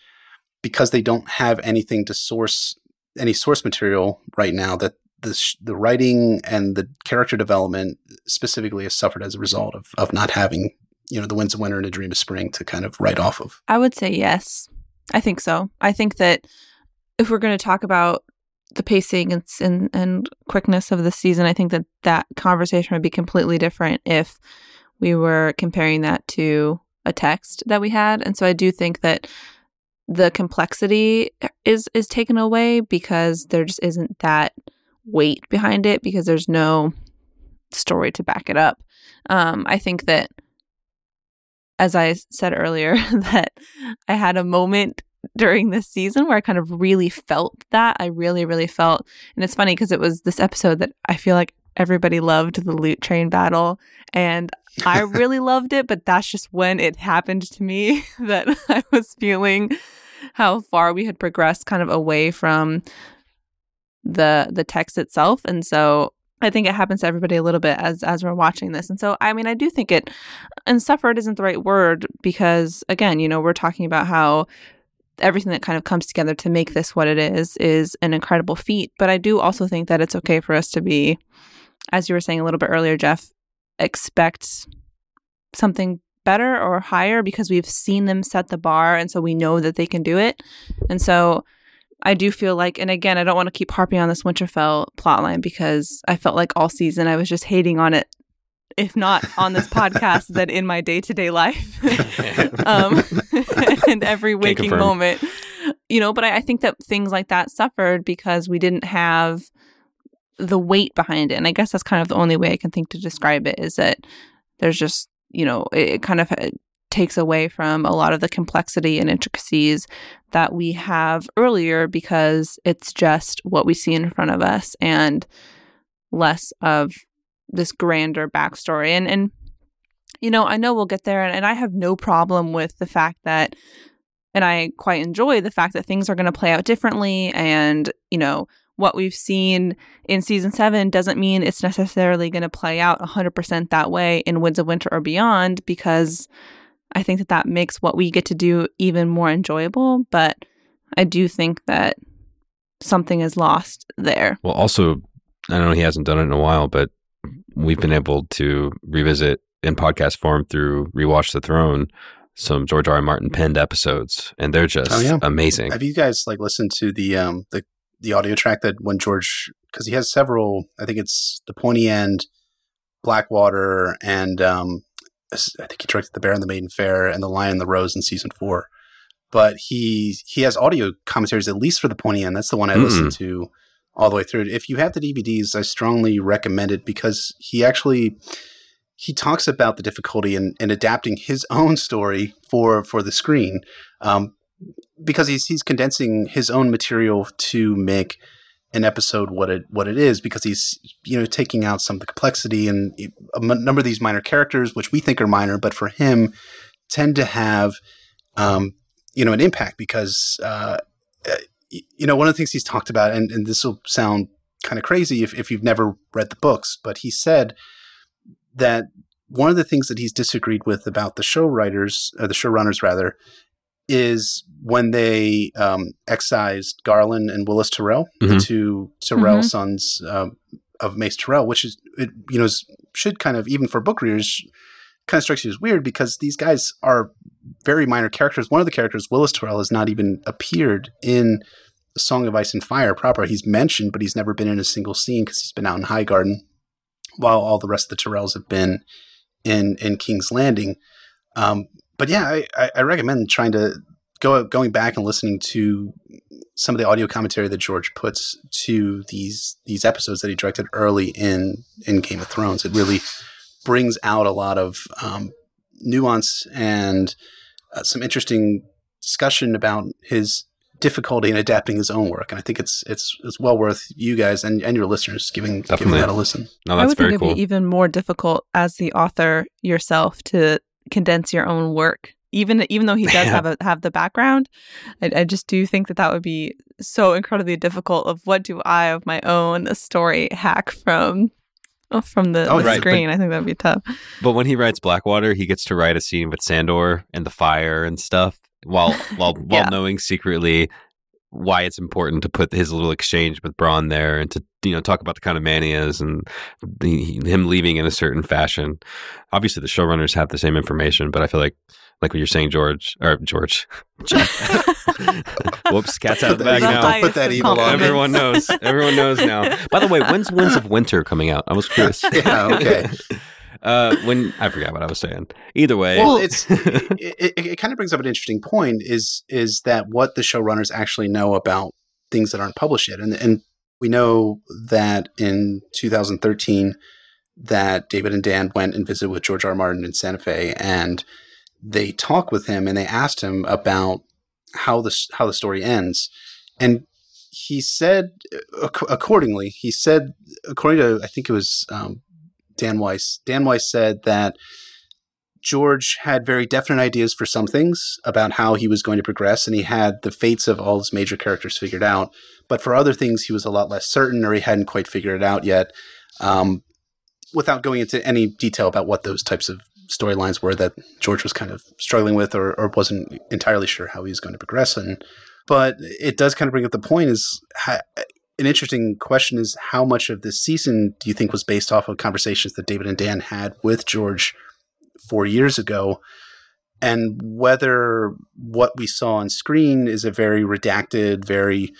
because they don't have anything to source any source material right now that the sh- the writing and the character development specifically has suffered as a result of of not having you know the winds of winter and a dream of spring to kind of write off of i would say yes i think so i think that if we're going to talk about the pacing and, and and quickness of the season i think that that conversation would be completely different if we were comparing that to a text that we had. And so I do think that the complexity is is taken away because there just isn't that weight behind it because there's no story to back it up. Um, I think that, as I said earlier, that I had a moment during this season where I kind of really felt that. I really, really felt, and it's funny because it was this episode that I feel like everybody loved the loot train battle and I really loved it, but that's just when it happened to me that I was feeling how far we had progressed kind of away from the the text itself. And so I think it happens to everybody a little bit as as we're watching this. And so I mean I do think it and suffered isn't the right word because again, you know, we're talking about how everything that kind of comes together to make this what it is is an incredible feat. But I do also think that it's okay for us to be as you were saying a little bit earlier, Jeff, expect something better or higher because we've seen them set the bar and so we know that they can do it. And so I do feel like, and again, I don't want to keep harping on this Winterfell plotline because I felt like all season I was just hating on it, if not on this podcast, then in my day to day life um, and every waking moment. You know, but I, I think that things like that suffered because we didn't have the weight behind it. And I guess that's kind of the only way I can think to describe it is that there's just, you know, it, it kind of takes away from a lot of the complexity and intricacies that we have earlier because it's just what we see in front of us and less of this grander backstory. And and you know, I know we'll get there, and, and I have no problem with the fact that, and I quite enjoy the fact that things are going to play out differently, and you know what we've seen in season seven doesn't mean it's necessarily going to play out 100% that way in Winds of Winter or beyond, because I think that that makes what we get to do even more enjoyable. But I do think that something is lost there. Well, also, I don't know he hasn't done it in a while, but we've been able to revisit in podcast form through Rewatch the Throne some George R. R. Martin penned episodes, and they're just Oh, yeah. amazing. Have you guys like listened to the um the the audio track that when George because he has several I think it's the pointy end, Blackwater, and um I think he directed the Bear and the Maiden Fair and the Lion and the Rose in season four. But he he has audio commentaries at least for the pointy end. That's the one I listened to all the way through. If you have the DVDs, I strongly recommend it because he actually he talks about the difficulty in, in adapting his own story for for the screen. Um, because he's he's condensing his own material to make an episode what it what it is because he's you know taking out some of the complexity and a number of these minor characters which we think are minor but for him tend to have um, you know an impact because uh, uh, you know one of the things he's talked about and, and this will sound kind of crazy if, if you've never read the books but he said that one of the things that he's disagreed with about the show writers or the showrunners rather is when they um, excised Garlan and Willas Tyrell, the Mhm. two Tyrell Mhm. sons um, of Mace Tyrell, which is it, you know is, should kind of even for book readers kind of strikes you as weird because these guys are very minor characters. One of the characters, Willas Tyrell, has not even appeared in the Song of Ice and Fire proper. He's mentioned, but he's never been in a single scene because he's been out in Highgarden, while all the rest of the Tyrells have been in in King's Landing. Um, but yeah, I, I, I recommend trying to go going back and listening to some of the audio commentary that George puts to these these episodes that he directed early in in Game of Thrones. It really brings out a lot of um, nuance and uh, some interesting discussion about his difficulty in adapting his own work. And I think it's it's it's well worth you guys and, and your listeners giving giving Definitely. that a listen. no, I would very think cool. it'd be even more difficult as the author yourself to condense your own work. Even even though he does Yeah. have a, have the background, I, I just do think that that would be so incredibly difficult. Of what do I of my own story hack from oh, from the, Oh, the right, but- screen? I think that'd be tough. But when he writes Blackwater, he gets to write a scene with Sandor and the fire and stuff, while while while knowing secretly why it's important to put his little exchange with Bronn there and to you know talk about the kind of man he is and the, him leaving in a certain fashion. Obviously, the showrunners have the same information, but I feel like like what you're saying, George or George. Whoops, cat's out of the bag The now. highest Put that evil on. Everyone knows. Everyone knows now. By the way, when's Winds of Winter coming out? I was curious. Yeah, okay. Uh, when I forgot what I was saying. Either way, Well, it's it, it, it kind of brings up an interesting point is is that what the showrunners actually know about things that aren't published yet, and and we know that in 2013 that David and Dan went and visited with George R. R. Martin in Santa Fe, and they talked with him and they asked him about how the how the story ends, and he said ac- accordingly. He said according to I think it was um, Dan Weiss. Dan Weiss said that George had very definite ideas for some things about how he was going to progress, and he had the fates of all his major characters figured out. But for other things, he was a lot less certain, or he hadn't quite figured it out yet. Um, without going into any detail about what those types of storylines were that George was kind of struggling with, or, or wasn't entirely sure how he was going to progress in. But it does kind of bring up the point: is an interesting question is how much of this season do you think was based off of conversations that David and Dan had with George four years ago, and whether what we saw on screen is a very redacted, very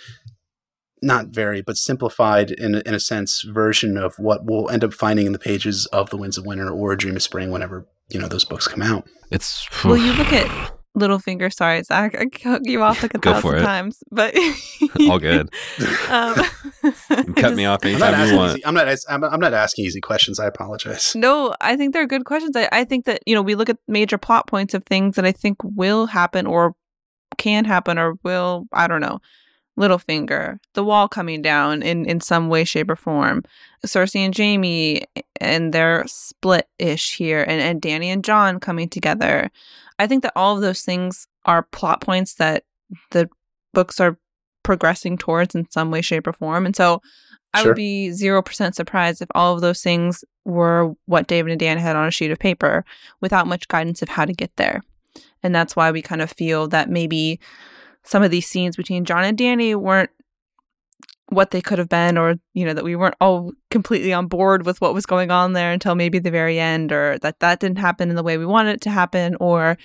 not very, but simplified in a, in a sense version of what we'll end up finding in the pages of The Winds of Winter or A Dream of Spring whenever you know those books come out. it's Well, you look at Littlefinger. Sorry, Zach, I cut you off like a Go thousand times, but all good. um, Cut me off I'm not, anytime you asking want. easy, I'm not. I'm, I'm not asking easy questions. I apologize. No, I think they're good questions. I, I think that, you know, we look at major plot points of things that I think will happen or can happen or will, I don't know, Littlefinger, the wall coming down in, in some way, shape, or form, Cersei and Jaime and their split ish here, and, and Dany and Jon coming together. I think that all of those things are plot points that the books are progressing towards in some way, shape, or form. And so I Sure. would be 0% surprised if all of those things were what David and Dan had on a sheet of paper without much guidance of how to get there. And that's why we kind of feel that maybe some of these scenes between Jon and Dany weren't what they could have been, or, you know, that we weren't all completely on board with what was going on there until maybe the very end, or that that didn't happen in the way we wanted it to happen, or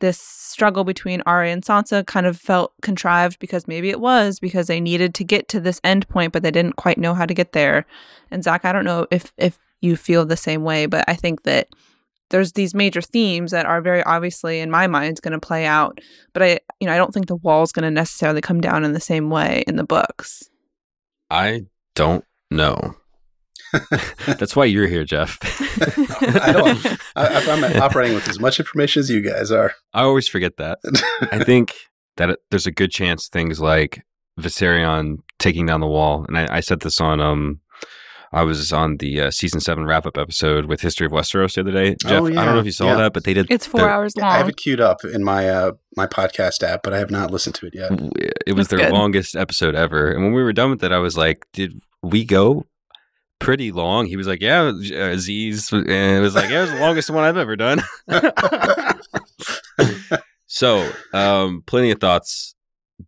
this struggle between Arya and Sansa kind of felt contrived because maybe it was because they needed to get to this end point, but they didn't quite know how to get there. And Zach, I don't know if if you feel the same way, but I think that there's these major themes that are very obviously in my mind going to play out, but I you know I don't think the wall's going to necessarily come down in the same way in the books. I don't know. That's why you're here, Jeff. I don't. I, I'm operating with as much information as you guys are. I always forget that. I think that it, there's a good chance things like Viserion taking down the wall, and I, I said this on um, I was on the uh, season seven wrap up episode with History of Westeros the other day. Jeff, Oh, I don't know if you saw Yeah. that, but they did. It's four their- hours long. I have it queued up in my uh, my podcast app, but I have not listened to it yet. It was That's their good. longest episode ever, and when we were done with it, I was like, "Did we go?" Pretty long. He was like, "Yeah, uh, Aziz," and it was like, "Yeah, it was the longest one I've ever done." so, um, plenty of thoughts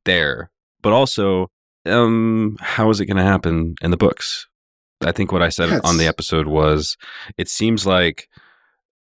there, but also, um, how is it going to happen in the books? I think what I said Yeah, on the episode was, it seems like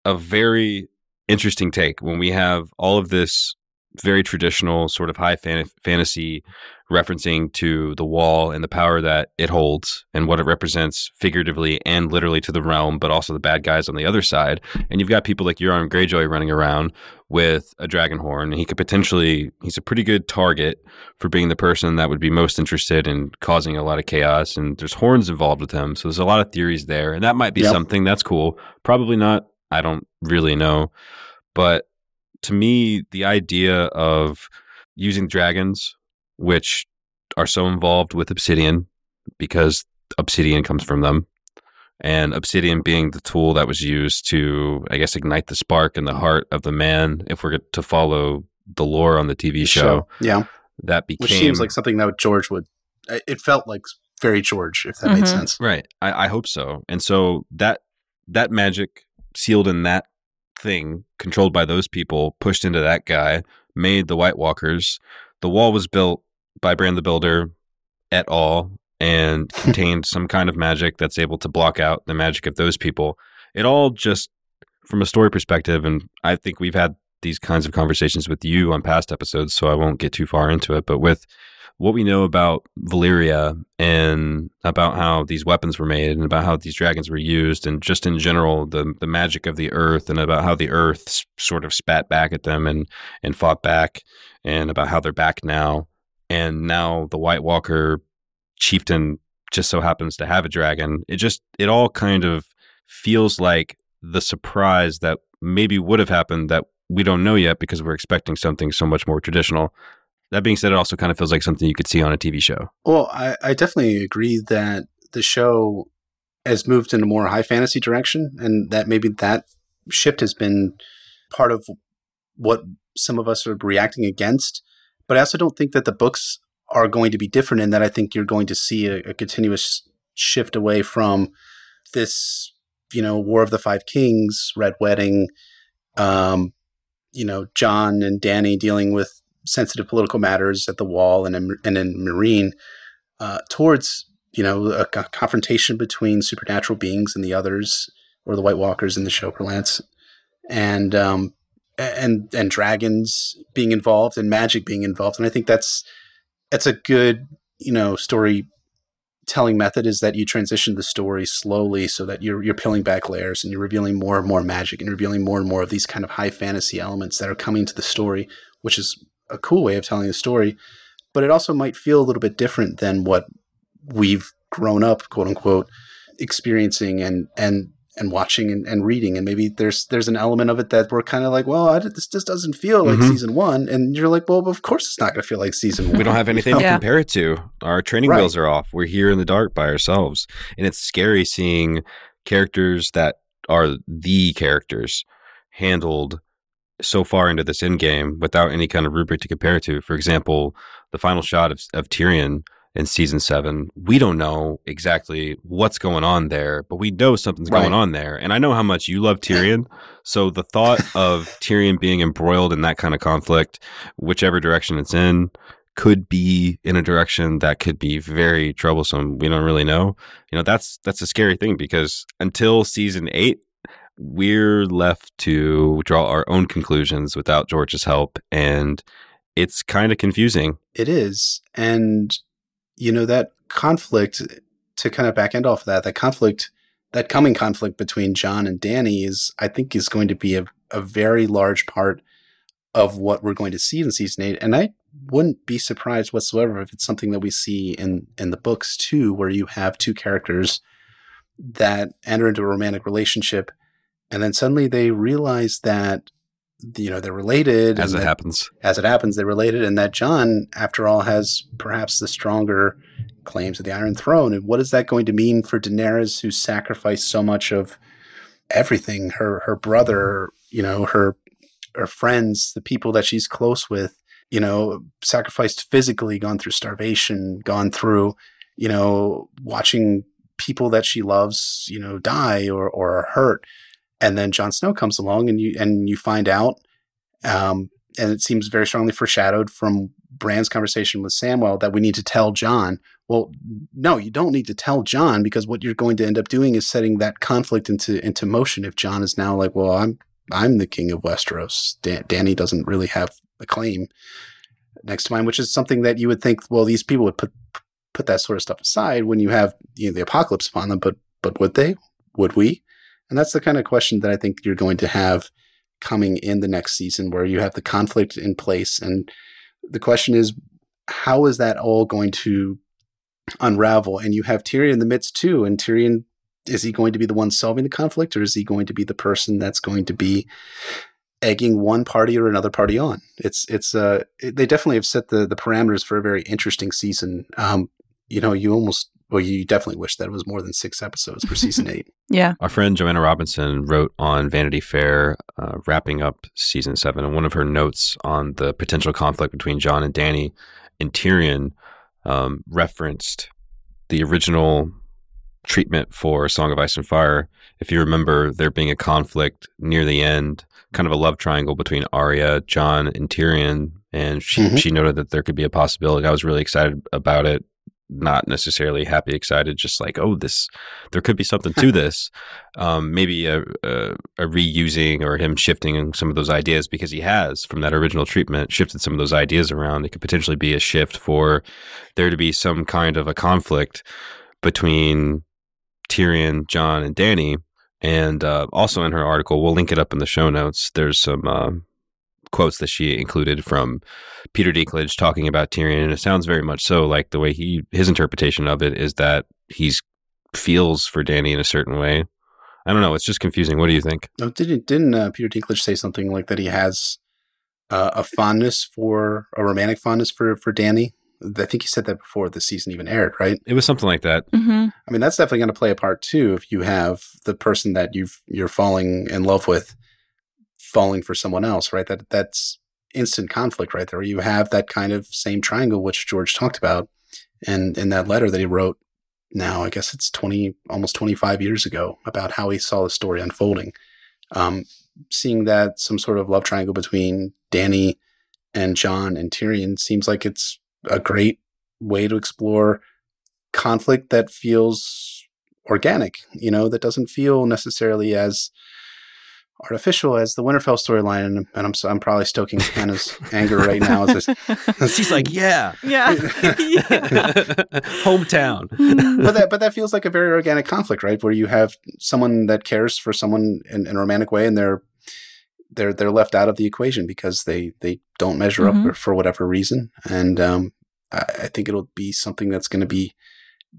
a very interesting take when we have all of this very traditional sort of high fan- fantasy referencing to the wall and the power that it holds and what it represents figuratively and literally to the realm, but also the bad guys on the other side. And you've got people like Euron Greyjoy running around with a dragon horn. And he could potentially, he's a pretty good target for being the person that would be most interested in causing a lot of chaos. And there's horns involved with him. So there's a lot of theories there. And that might be Yep. something that's cool. Probably not. I don't really know. But to me, the idea of using dragons, which are so involved with obsidian because obsidian comes from them, and obsidian being the tool that was used to, I guess, ignite the spark in the heart of the man, if we're to follow the lore on the TV show, yeah, that became. which seems like something that George would. It felt like very George, if that made Mhm. sense. Right. I, I hope so. And so that that magic sealed in that thing, controlled by those people, pushed into that guy, made the White Walkers. The wall was built by Bran the Builder et al. and contained some kind of magic that's able to block out the magic of those people. It all just from a story perspective, and I think we've had these kinds of conversations with you on past episodes, so I won't get too far into it. But with what we know about Valyria and about how these weapons were made and about how these dragons were used and just in general the the magic of the earth and about how the earth sort of spat back at them and and fought back and about how they're back now and now the White Walker chieftain just so happens to have a dragon it just it all kind of feels like the surprise that maybe would have happened that we don't know yet because we're expecting something so much more traditional that being said, it also kind of feels like something you could see on a TV show. Well, I, I definitely agree that the show has moved in a more high fantasy direction, and that maybe that shift has been part of what some of us are reacting against. But I also don't think that the books are going to be different in that I think you're going to see a, a continuous shift away from this, you know, War of the Five Kings, Red Wedding, um, you know, Jon and Dany dealing with sensitive political matters at the wall and in, and in Meereen uh, towards you know a, co- confrontation between supernatural beings and the others or the White Walkers in the show Lance and um, and and dragons being involved and magic being involved. And I think that's that's a good you know story telling method is that you transition the story slowly so that you're you're peeling back layers and you're revealing more and more magic and revealing more and more of these kind of high fantasy elements that are coming to the story which is a cool way of telling the story, but it also might feel a little bit different than what we've grown up, quote unquote, experiencing and and and watching and, and reading and maybe there's there's an element of it that we're kind of like well I, this just doesn't feel like Mhm. season one and you're like well of course it's not going to feel like season one We don't have anything to compare it to. Our training Right. wheels are off. We're here in the dark by ourselves. And it's scary seeing characters that are the characters handled so far into this end game without any kind of rubric to compare it to. For example, the final shot of, of Tyrion in season seven, we don't know exactly what's going on there, but we know something's Right. going on there. And I know how much you love Tyrion. So the thought of Tyrion being embroiled in that kind of conflict, whichever direction it's in, could be in a direction that could be very troublesome. We don't really know. You know, that's that's a scary thing because until season eight, we're left to draw our own conclusions without George's help. And it's kind of confusing. It is. And, you know, that conflict, to kind of back end off of that, that conflict, that coming conflict between Jon and Dany is, I think, is going to be a, a very large part of what we're going to see in season eight. And I wouldn't be surprised whatsoever if it's something that we see in, in the books too, where you have two characters that enter into a romantic relationship and then suddenly they realize that you know they're related As it that- happens, as it happens, they're related, and that Jon, after all, has perhaps the stronger claims to the Iron Throne. And what is that going to mean for Daenerys, who sacrificed so much of everything her her brother, you know, her her friends, the people that she's close with, you know, sacrificed physically, gone through starvation, gone through, you know, watching people that she loves, you know, die or or are hurt. And then Jon Snow comes along, and you and you find out um, and it seems very strongly foreshadowed from Bran's conversation with Samwell that we need to tell Jon. Well, no, you don't need to tell Jon because what you're going to end up doing is setting that conflict into into motion. If Jon is now like, well, I'm I'm the king of Westeros. Dan- Dany doesn't really have a claim next to mine, which is something that you would think, well, these people would put put that sort of stuff aside when you have you know, the apocalypse upon them. But but would they? Would we? And that's the kind of question that I think you're going to have coming in the next season where you have the conflict in place. And the question is how is that all going to unravel? And you have Tyrion in the midst too. And Tyrion is he going to be the one solving the conflict or is he going to be the person that's going to be egging one party or another party on? It's it's uh it- they definitely have set the the parameters for a very interesting season. Um you know you almost well you definitely wish that it was more than 6 episodes for season 8 Yeah. Our friend Joanna Robinson wrote on Vanity Fair, uh, wrapping up season seven, and one of her notes on the potential conflict between Jon and Dany and Tyrion um, referenced the original treatment for Song of Ice and Fire. If you remember, there being a conflict near the end, kind of a love triangle between Arya, Jon, and Tyrion, and she Mhm. she noted that there could be a possibility. I was really excited about it. Not necessarily happy, excited, just like, oh, this, there could be something to this um, maybe a, a, a reusing or him shifting some of those ideas because he has from that original treatment shifted some of those ideas around. It could potentially be a shift for there to be some kind of a conflict between Tyrion, Jon, and Dany. And uh, also in her article, we'll link it up in the show notes. There's some uh, quotes that she included from Peter Dinklage talking about Tyrion, and it sounds very much so like the way he his interpretation of it is that he's feels for Dany in a certain way. I don't know. It's just confusing. What do you think? No, didn't didn't uh, Peter Dinklage say something like that? He has uh, a fondness for a romantic fondness for for Dany. I think he said that before the season even aired, right? It was something like that. hmm I mean, that's definitely going to play a part too. If you have the person that you've you're falling in love with, falling for someone else, right? That that's instant conflict right there. You have that kind of same triangle which George talked about, and in that letter that he wrote. Now, I guess it's twenty, almost twenty five years ago, about how he saw the story unfolding. Um, seeing that some sort of love triangle between Dany and Jon and Tyrion seems like it's a great way to explore conflict that feels organic, you know, that doesn't feel necessarily as artificial as the Winterfell storyline. And, and I'm so, I'm probably stoking Hannah's anger right now. As I, She's like, yeah, yeah. hometown. but that but that feels like a very organic conflict, right? Where you have someone that cares for someone in, in a romantic way, and they're they're they're left out of the equation because they they don't measure Mhm. up for whatever reason. And um, I, I think it'll be something that's going to be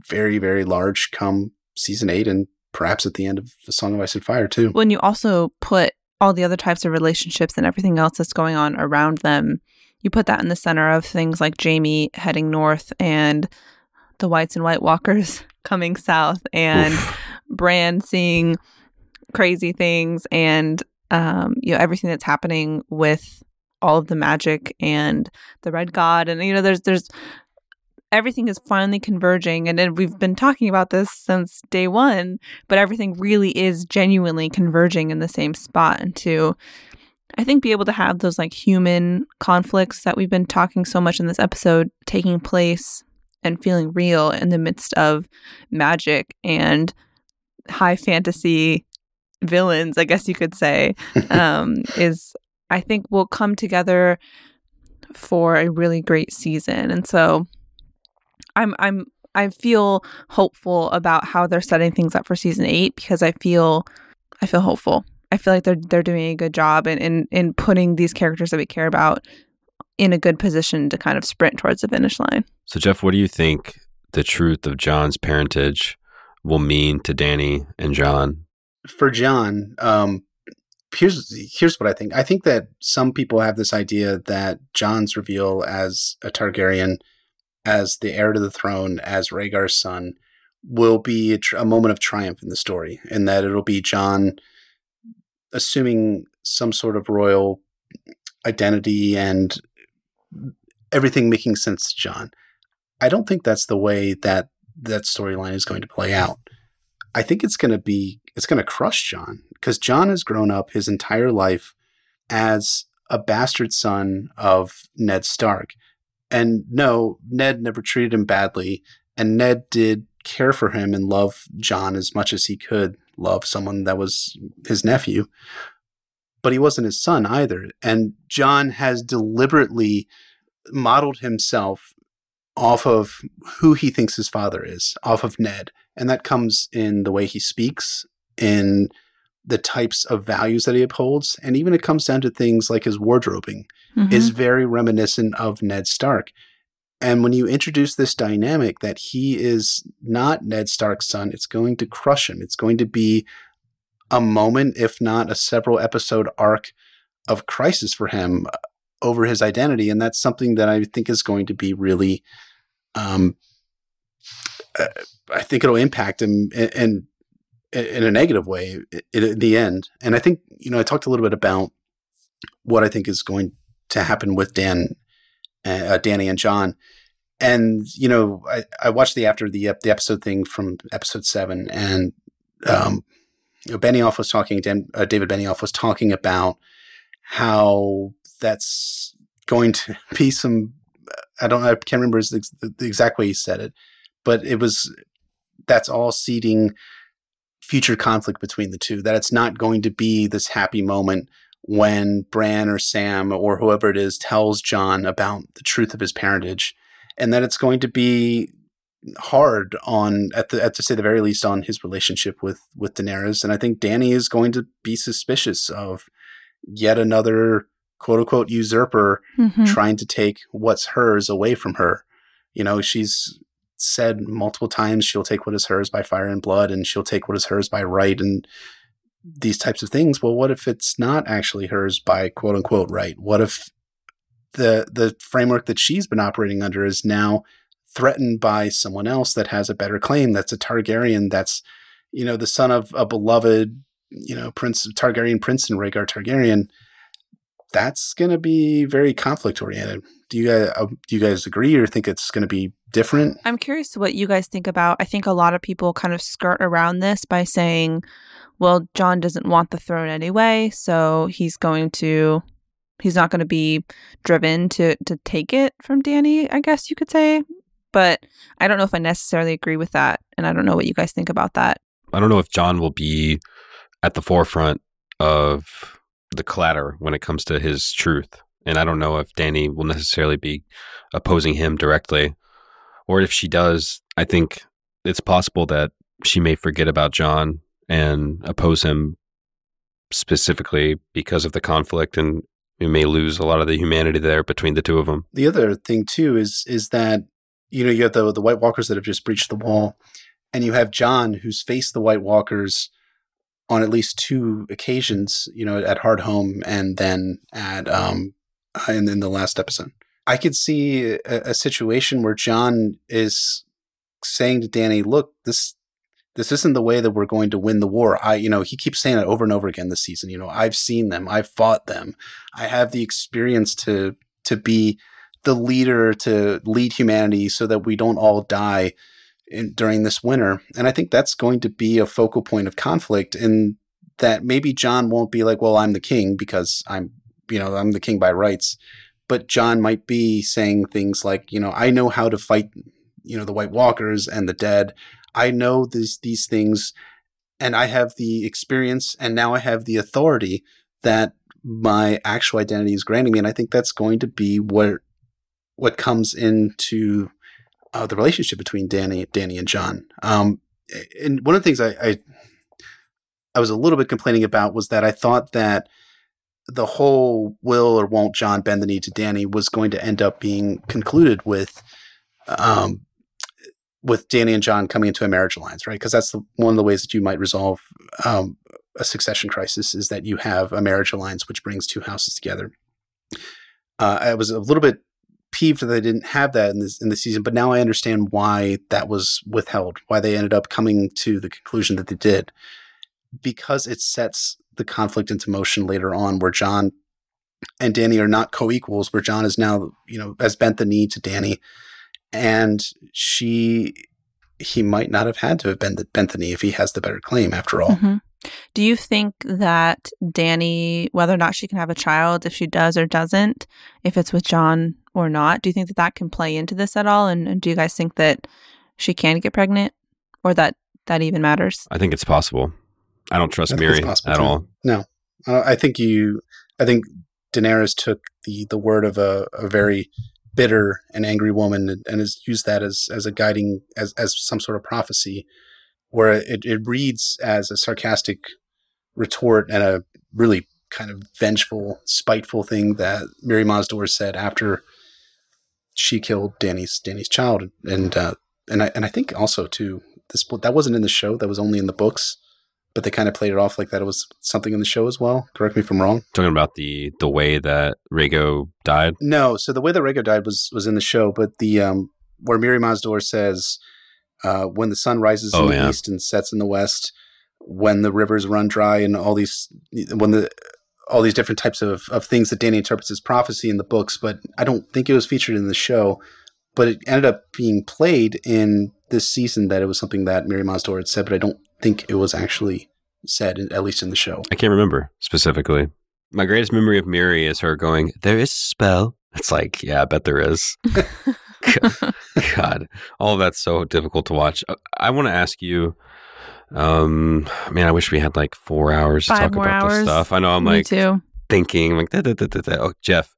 very very large come season eight, and perhaps at the end of A Song of Ice and Fire too. When you also put all the other types of relationships and everything else that's going on around them, you put that in the center of things like Jaime heading north and the Whites and White Walkers coming south and Oof. Bran seeing crazy things and um, you know everything that's happening with all of the magic and the Red God and you know there's there's everything is finally converging and we've been talking about this since day one but everything really is genuinely converging in the same spot and to i think be able to have those like human conflicts that we've been talking so much in this episode taking place and feeling real in the midst of magic and high fantasy villains i guess you could say um, is i think will come together for a really great season. And so i'm i'm i feel hopeful about how they're setting things up for season eight because i feel i feel hopeful i feel like they're they're doing a good job in in, in putting these characters that we care about in a good position to kind of sprint towards the finish line So, Jeff, what do you think the truth of Jon's parentage will mean to Dany and Jon? for Jon, um, here's here's what I think. I think that some people have this idea that Jon's reveal as a Targaryen, as the heir to the throne, as Rhaegar's son, will be a, tr- a moment of triumph in the story, and that it'll be Jon assuming some sort of royal identity and everything making sense to Jon. I don't think that's the way that that storyline is going to play out. I think it's going to be it's going to crush Jon because Jon has grown up his entire life as a bastard son of Ned Stark. And no, Ned never treated him badly, and Ned did care for him and love Jon as much as he could love someone that was his nephew. But he wasn't his son either. And Jon has deliberately modeled himself off of who he thinks his father is, off of Ned. And that comes in the way he speaks, in the types of values that he upholds, and even it comes down to things like his wardrobing Mhm. is very reminiscent of Ned Stark. And when you introduce this dynamic that he is not Ned Stark's son, it's going to crush him. It's going to be a moment, if not a several episode arc of crisis for him uh, over his identity. And that's something that I think is going to be really, um, uh, I think it'll impact him in, in, in a negative way i- in the end. And I think, you know, I talked a little bit about what I think is going to happen with Dan, uh, Dany and Jon. And you know, I, I watched the after the the episode thing from episode seven, and um, you know, Benioff was talking. Dan, uh, David Benioff was talking about how that's going to be some. I don't. I can't remember the, the exact way he said it, but it was that's all seeding future conflict between the two. That it's not going to be this happy moment when Bran or Sam or whoever it is tells Jon about the truth of his parentage, and that it's going to be hard on at the at to say the very least on his relationship with with Daenerys. And I think Dany is going to be suspicious of yet another quote unquote usurper Mhm. trying to take what's hers away from her. You know, she's said multiple times she'll take what is hers by fire and blood and she'll take what is hers by right and these types of things. Well, what if it's not actually hers by quote unquote right? What if the the framework that she's been operating under is now threatened by someone else that has a better claim that's a Targaryen that's you know the son of a beloved you know prince Targaryen prince and Rhaegar Targaryen that's going to be very conflict oriented. Do you guys uh, do you guys agree or think it's going to be different? I'm curious what you guys think about. I think a lot of people kind of skirt around this by saying, well, Jon doesn't want the throne anyway, so he's going to he's not going to be driven to to take it from Dany, I guess you could say. But I don't know if I necessarily agree with that, and I don't know what you guys think about that. I don't know if Jon will be at the forefront of the clatter when it comes to his truth. And I don't know if Dany will necessarily be opposing him directly. Or if she does, I think it's possible that she may forget about Jon and oppose him specifically because of the conflict and we may lose a lot of the humanity there between the two of them. The other thing too is is that you know you have the the White Walkers that have just breached the wall, and you have Jon who's faced the White Walkers on at least two occasions, you know, at Hardhome and then at um in, in the last episode. I could see a, a situation where Jon is saying to Dany, "Look, this this isn't the way that we're going to win the war." I, you know, he keeps saying it over and over again this season. You know, I've seen them, I've fought them, I have the experience to to be the leader to lead humanity so that we don't all die in, during this winter. And I think that's going to be a focal point of conflict in that maybe Jon won't be like, well, I'm the king because I'm, you know, I'm the king by rights. But Jon might be saying things like, you know, I know how to fight, you know, the White Walkers and the dead. I know these these things and I have the experience and now I have the authority that my actual identity is granting me. And I think that's going to be what what comes into uh, the relationship between Danny Dany and Jon. Um, and one of the things I, I, I was a little bit complaining about was that I thought that the whole will or won't Jon bend the knee to Dany was going to end up being concluded with, um, with Dany and Jon coming into a marriage alliance, right? Because that's the, one of the ways that you might resolve um, a succession crisis is that you have a marriage alliance which brings two houses together. Uh, I was a little bit peeved that they didn't have that in this in the season, but now I understand why that was withheld, why they ended up coming to the conclusion that they did, because it sets the conflict into motion later on, where Jon and Dany are not co-equals, where Jon is now you know has bent the knee to Dany, and she he might not have had to have bent the, bent the knee if he has the better claim after all. Mm-hmm. Do you think that Dany, whether or not she can have a child, if she does or doesn't, if it's with Jon or not? Do you think that that can play into this at all? And, and do you guys think that she can get pregnant or that that even matters? I think it's possible. I don't trust Mirri at too. all. No, uh, I think you. I think Daenerys took the the word of a, a very bitter and angry woman and, and, has used that as as a guiding as as some sort of prophecy, where it, it reads as a sarcastic retort and a really kind of vengeful, spiteful thing that Mirri Maz Duur said after she killed Dany's Dany's child, and uh, and I and I think also too this that wasn't in the show. That was only in the books, but they kind of played it off like that it was something in the show as well. Correct me if I'm wrong. Talking about the the way that Rhaego died. No, so the way that Rhaego died was was in the show, but the um where Mirri Maz Duur says uh, when the sun rises oh, in the yeah. east and sets in the west, when the rivers run dry and all these when the all these different types of, of things that Dany interprets as prophecy in the books, but I don't think it was featured in the show. But it ended up being played in this season that it was something that Mirri Maz Duur had said, but I don't think it was actually said, at least in the show. I can't remember specifically. My greatest memory of Mirri is her going, There is a spell. It's like, yeah, I bet there is. God, all of that's so difficult to watch. Uh, I want to ask you um, man, I wish we had like four hours to talk about hours. this stuff. I know I'm Me like too. thinking like, da, da, da, da, da. Oh, Jeff,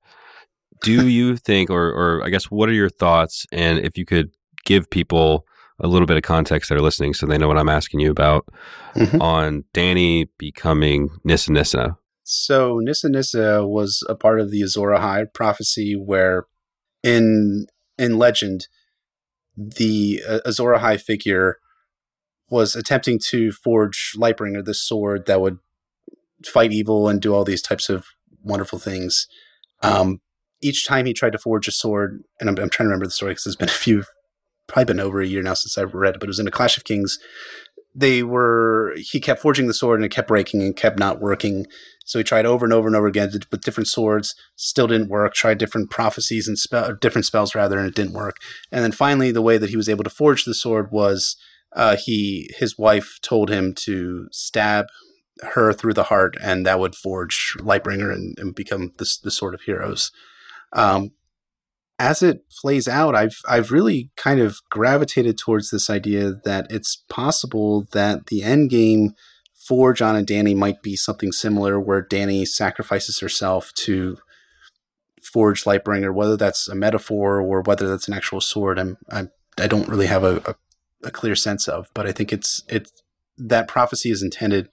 do you think, or or I guess, what are your thoughts? And if you could give people a little bit of context that are listening, so they know what I'm asking you about mm-hmm. on Dany becoming Nissa Nissa. So Nissa Nissa was a part of the Azor Ahai prophecy, where in in legend, the uh, Azor Ahai figure was attempting to forge Lightbringer, this sword that would fight evil and do all these types of wonderful things. Um, each time he tried to forge a sword, and I'm, I'm trying to remember the story because it's been a few, probably been over a year now since I've read it, but it was in a Clash of Kings. They were, he kept forging the sword and it kept breaking and kept not working. So he tried over and over and over again with different swords, still didn't work. Tried different prophecies and spell, different spells rather, and it didn't work. And then finally, the way that he was able to forge the sword was uh, he his wife told him to stab her through the heart, and that would forge Lightbringer and, and become the the sword of heroes. Um, as it plays out, I've I've really kind of gravitated towards this idea that it's possible that the end game for Jon and Dany might be something similar, where Dany sacrifices herself to forge Lightbringer, whether that's a metaphor or whether that's an actual sword. I'm, I'm I don't really have a, a a clear sense of. But I think it's it's that prophecy is intended,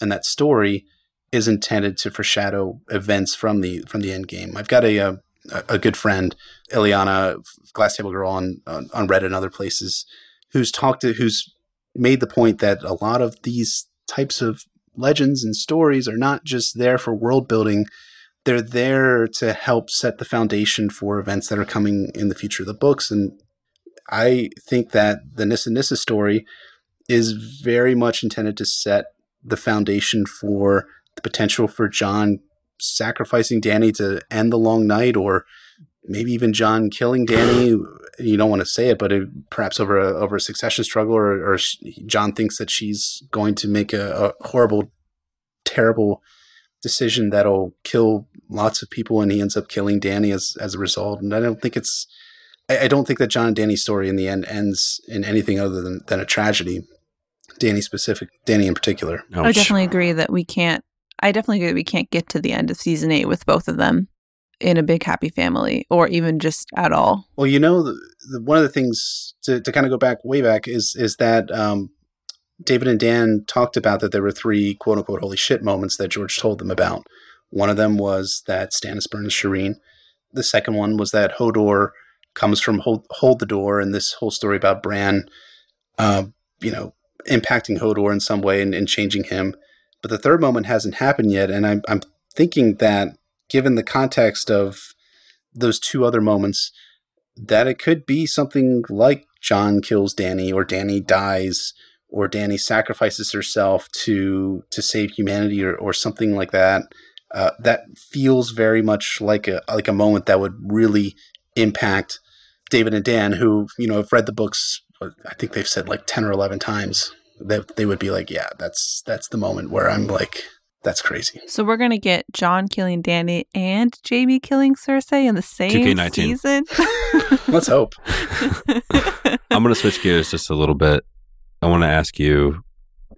and that story is intended to foreshadow events from the from the end game. I've got a a, a good friend, Ileana, Glass Table Girl on, on on Reddit and other places, who's talked to who's made the point that a lot of these types of legends and stories are not just there for world building they're there to help set the foundation for events that are coming in the future of the books. And I think that the Nissa Nissa story is very much intended to set the foundation for the potential for Jon sacrificing Dany to end the long night, or maybe even Jon killing Dany. You don't want to say it, but it, perhaps over a, over a succession struggle, or, or Jon thinks that she's going to make a, a horrible, terrible decision that'll kill lots of people, and he ends up killing Dany as as a result. And I don't think it's I, I don't think that Jon and Dany's story in the end ends in anything other than, than a tragedy. Dany specific, Dany in particular. Ouch. I definitely agree that we can't. I definitely agree we can't get to the end of season eight with both of them in a big happy family, or even just at all. Well, you know, the, the, one of the things to, to kind of go back way back is is that um, David and Dan talked about that there were three quote unquote holy shit moments that George told them about. One of them was that Stannis burns Shireen. The second one was that Hodor comes from Hold, Hold the Door and this whole story about Bran, uh, you know, impacting Hodor in some way and, and, changing him. But the third moment hasn't happened yet. And I'm, I'm thinking that given the context of those two other moments, that it could be something like Jon kills Dany, or Dany dies or Dany sacrifices herself to to save humanity or, or something like that. Uh, that feels very much like a like a moment that would really impact David and Dan, who you know have read the books. I think they've said like ten or eleven times. That they would be like, yeah, that's that's the moment where I'm like, that's crazy. So we're gonna get Jon killing Dany and Jaime killing Cersei in the same season. Let's hope. I'm gonna switch gears just a little bit I want to ask you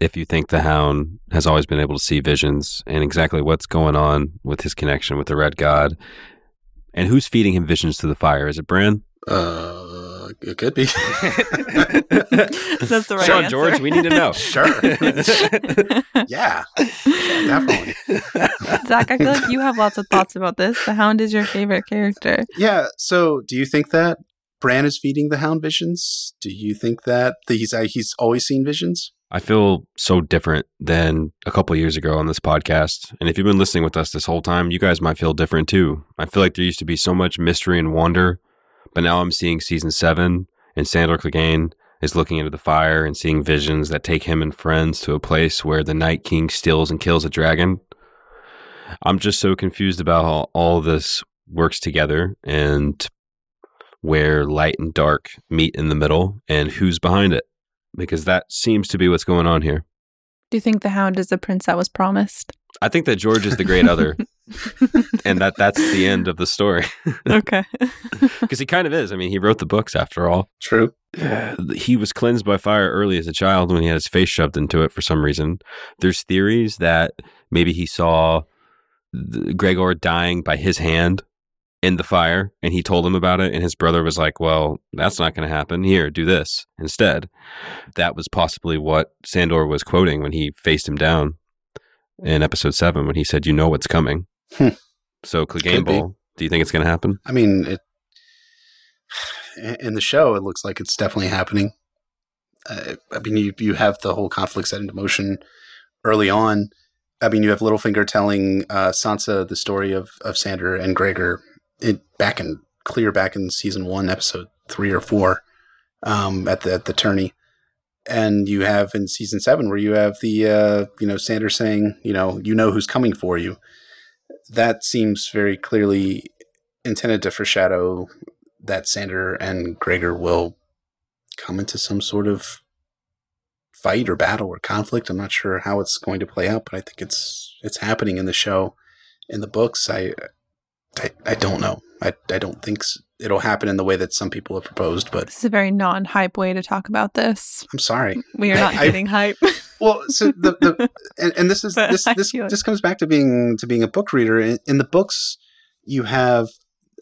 if you think the Hound has always been able to see visions and exactly what's going on with his connection with the Red God, and who's feeding him visions to the fire. Is it Bran? Uh, it could be. That's the right sure, answer. George. We need to know. sure. yeah, definitely. Zach, I feel like you have lots of thoughts about this. The Hound is your favorite character. Yeah. So, do you think that Bran is feeding the Hound visions? Do you think that he's uh, he's always seen visions? I feel so different than a couple years ago on this podcast. And if you've been listening with us this whole time, you guys might feel different too. I feel like there used to be so much mystery and wonder, but now I'm seeing season seven and Sandor Clegane is looking into the fire and seeing visions that take him and friends to a place where the Night King steals and kills a dragon. I'm just so confused about how all this works together and where light and dark meet in the middle and who's behind it because that seems to be what's going on here. Do you think the hound is the prince that was promised? I think that George is the great other and that that's the end of the story. okay. Because he kind of is. I mean, he wrote the books after all. True. Uh, he was cleansed by fire early as a child when he had his face shoved into it for some reason. There's theories that maybe he saw Gregor dying by his hand in the fire and he told him about it and his brother was like well that's not going to happen here do this instead that was possibly what sandor was quoting when he faced him down in episode 7 when he said you know what's coming hmm. so Clegane Bowl do you think it's going to happen? I mean it, in the show it looks like it's definitely happening. Uh, i mean you, you have the whole conflict set into motion early on. I mean, you have Littlefinger telling uh, Sansa the story of, of Sandor and Gregor it back in clear back in season one, episode three or four, um, at the at the tourney, and you have in season seven where you have the uh, you know Sandor saying you know you know who's coming for you. That seems very clearly intended to foreshadow that Sandor and Gregor will come into some sort of fight or battle or conflict. I'm not sure how it's going to play out, but I think it's it's happening in the show. In the books, I I, I don't know. I, I don't think it'll happen in the way that some people have proposed, but this is a very non-hype way to talk about this. I'm sorry. We are not I, getting hype. well, so the, the and, and this is this this this comes back to being to being a book reader. In, in the books, you have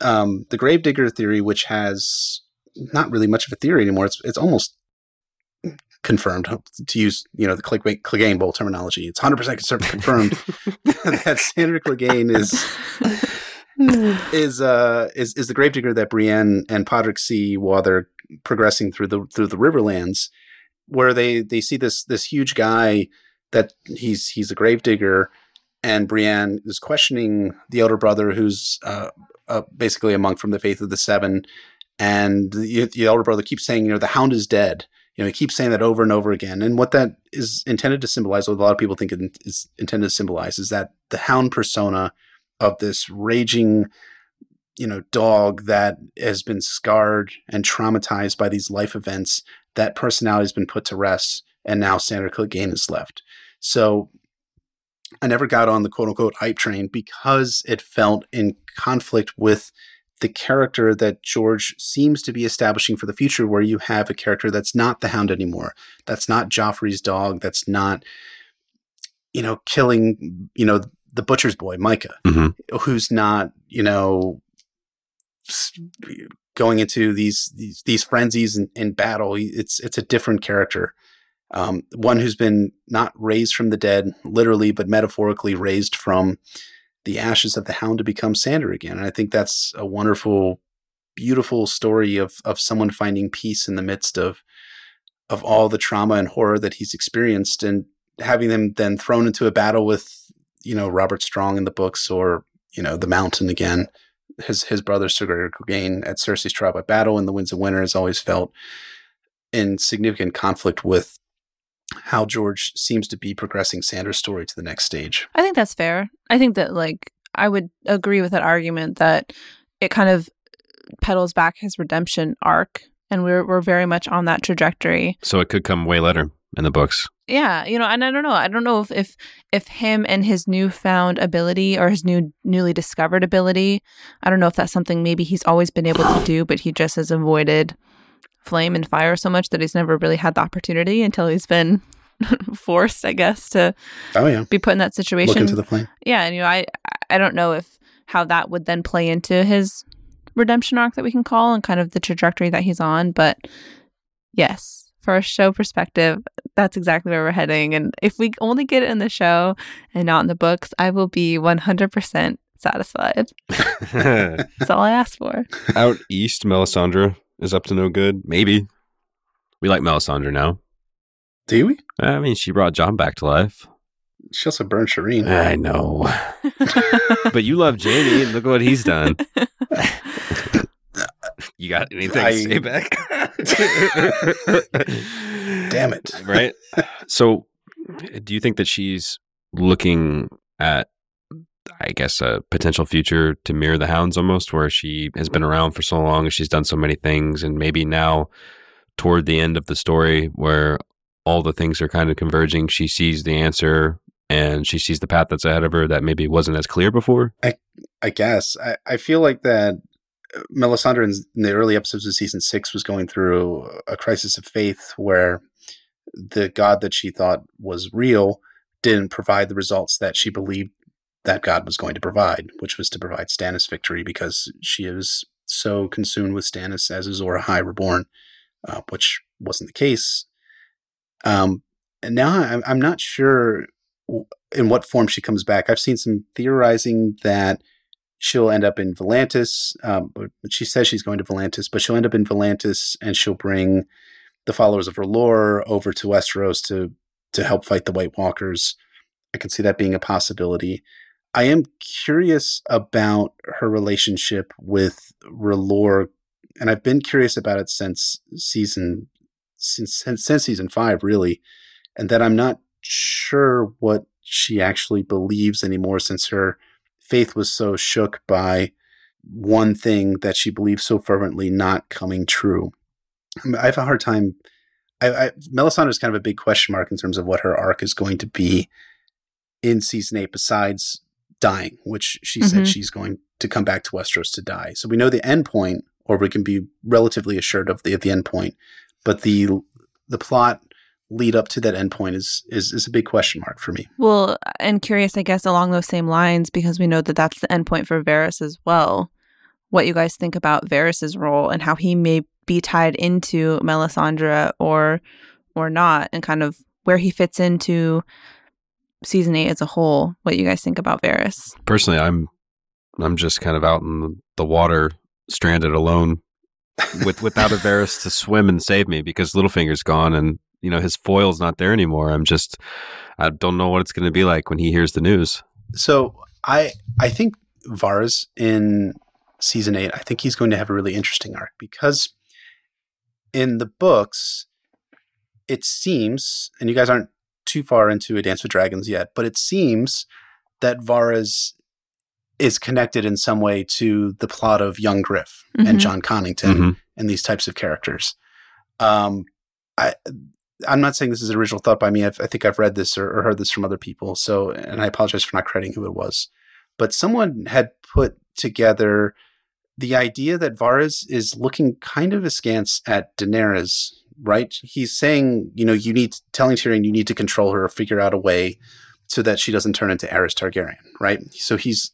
um, the Gravedigger theory, which has not really much of a theory anymore. It's it's almost confirmed to use you know the clickbait Clegane Bowl terminology. It's 100 percent confirmed that Sandor Clegane is is uh is is the gravedigger that Brienne and Podrick see while they're progressing through the through the Riverlands, where they they see this this huge guy that he's he's a gravedigger, and Brienne is questioning the elder brother, who's uh, uh, basically a monk from the Faith of the Seven, and the, the elder brother keeps saying, you know, the Hound is dead. You know, he keeps saying that over and over again. And what that is intended to symbolize, what a lot of people think it is intended to symbolize, is that the Hound persona of this raging you know dog that has been scarred and traumatized by these life events that personality has been put to rest and now Sandor Clegane is left so I never got on the quote unquote hype train because it felt in conflict with the character that George seems to be establishing for the future, where you have a character that's not the hound anymore. That's not Joffrey's dog. That's not, you know, killing, you know, the butcher's boy, Mycah, Mm-hmm. who's not, you know, going into these these, these frenzies in, in, battle. It's it's a different character, um, one who's been not raised from the dead, literally, but metaphorically raised from the ashes of the Hound to become Sandor again. And I think that's a wonderful, beautiful story of of someone finding peace in the midst of of all the trauma and horror that he's experienced, and having them then thrown into a battle with you know Robert Strong in the books or you know the Mountain again his his brother Sir Gregor Clegane at Cersei's trial by battle in the Winds of Winter has always felt in significant conflict with how George seems to be progressing Sandor's story to the next stage. I think that's fair. I think that like I would agree with that argument that it kind of pedals back his redemption arc and we're we're very much on that trajectory. So it could come way later in the books. Yeah, you know, and I don't know. I don't know if if if him and his newfound ability or his new newly discovered ability, I don't know if that's something maybe he's always been able to do, but he just has avoided flame and fire so much that he's never really had the opportunity until he's been forced, I guess, to oh yeah be put in that situation. Look into the flame. Yeah, and you know, I I don't know if how that would then play into his redemption arc that we can call and kind of the trajectory that he's on, but yes, for a show perspective, that's exactly where we're heading. And if we only get it in the show and not in the books, I will be 100% satisfied. that's all I asked for. Out east, Melisandre is up to no good. Maybe. We like Melisandre now. Do we? I mean, she brought Jon back to life. She also burned Shireen. I know. but you love Jaime, and look what he's done. You got anything I- to say back? Damn it. Right? So, do you think that she's looking at, I guess, a potential future to mirror the hounds almost, where she has been around for so long and she's done so many things, and maybe now toward the end of the story where all the things are kind of converging, she sees the answer and she sees the path that's ahead of her that maybe wasn't as clear before? I I guess. I, I feel like that Melisandre in, the early episodes of season six was going through a crisis of faith where the God that she thought was real didn't provide the results that she believed that God was going to provide, which was to provide Stannis victory because she is so consumed with Stannis as Azor Ahai reborn, uh, which wasn't the case. Um, and now I'm, I'm not sure in what form she comes back. I've seen some theorizing that she'll end up in Volantis. Um, she says she's going to Volantis, but she'll end up in Volantis and she'll bring the followers of R'hllor over to Westeros to to help fight the White Walkers. I can see that being a possibility. I am curious about her relationship with R'hllor, and I've been curious about it since season since since, since season five, really, and that I'm not sure what she actually believes anymore since her faith was so shook by one thing that she believed so fervently not coming true. I, mean, have a hard time. I, I Melisandre is kind of a big question mark in terms of what her arc is going to be in season eight, besides dying, which she said Mhm. she's going to come back to Westeros to die. So we know the end point, or we can be relatively assured of the of the end point. But the the plot lead up to that end point is is is a big question mark for me. Well, and curious, I guess, along those same lines, because we know that that's the endpoint for Varys as well. What you guys think about Varys's role and how he may be tied into Melisandre or or not, and kind of where he fits into season eight as a whole. What you guys think about Varys? Personally, I'm I'm just kind of out in the water, stranded alone, with without a Varys to swim and save me because Littlefinger's gone, and you know his foil's not there anymore. I'm just I don't know what it's going to be like when he hears the news. So I I think Varys in season eight, I think he's going to have a really interesting arc because in the books, it seems, and you guys aren't too far into A Dance with Dragons yet, but it seems that Varys is connected in some way to the plot of Young Griff Mhm. and Jon Connington Mhm. and these types of characters. Um, I I'm not saying this is an original thought by me. I've, I think I've read this or, or heard this from other people. So, and I apologize for not crediting who it was, but someone had put together the idea that Varys is looking kind of askance at Daenerys. Right? He's saying, you know, you need telling Tyrion you need to control her or figure out a way so that she doesn't turn into Aerys Targaryen. Right? So he's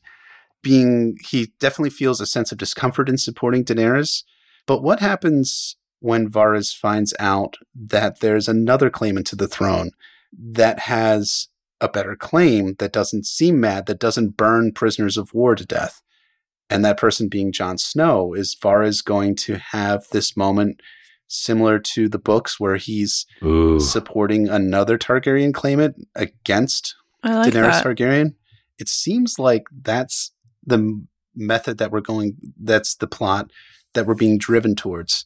being he definitely feels a sense of discomfort in supporting Daenerys. But what happens when Varys finds out that there's another claimant to the throne that has a better claim that doesn't seem mad, that doesn't burn prisoners of war to death? And that person being Jon Snow, is Varys going to have this moment similar to the books where he's Ooh. supporting another Targaryen claimant against like Daenerys that. Targaryen. It seems like that's the method that we're going. That's the plot that we're being driven towards,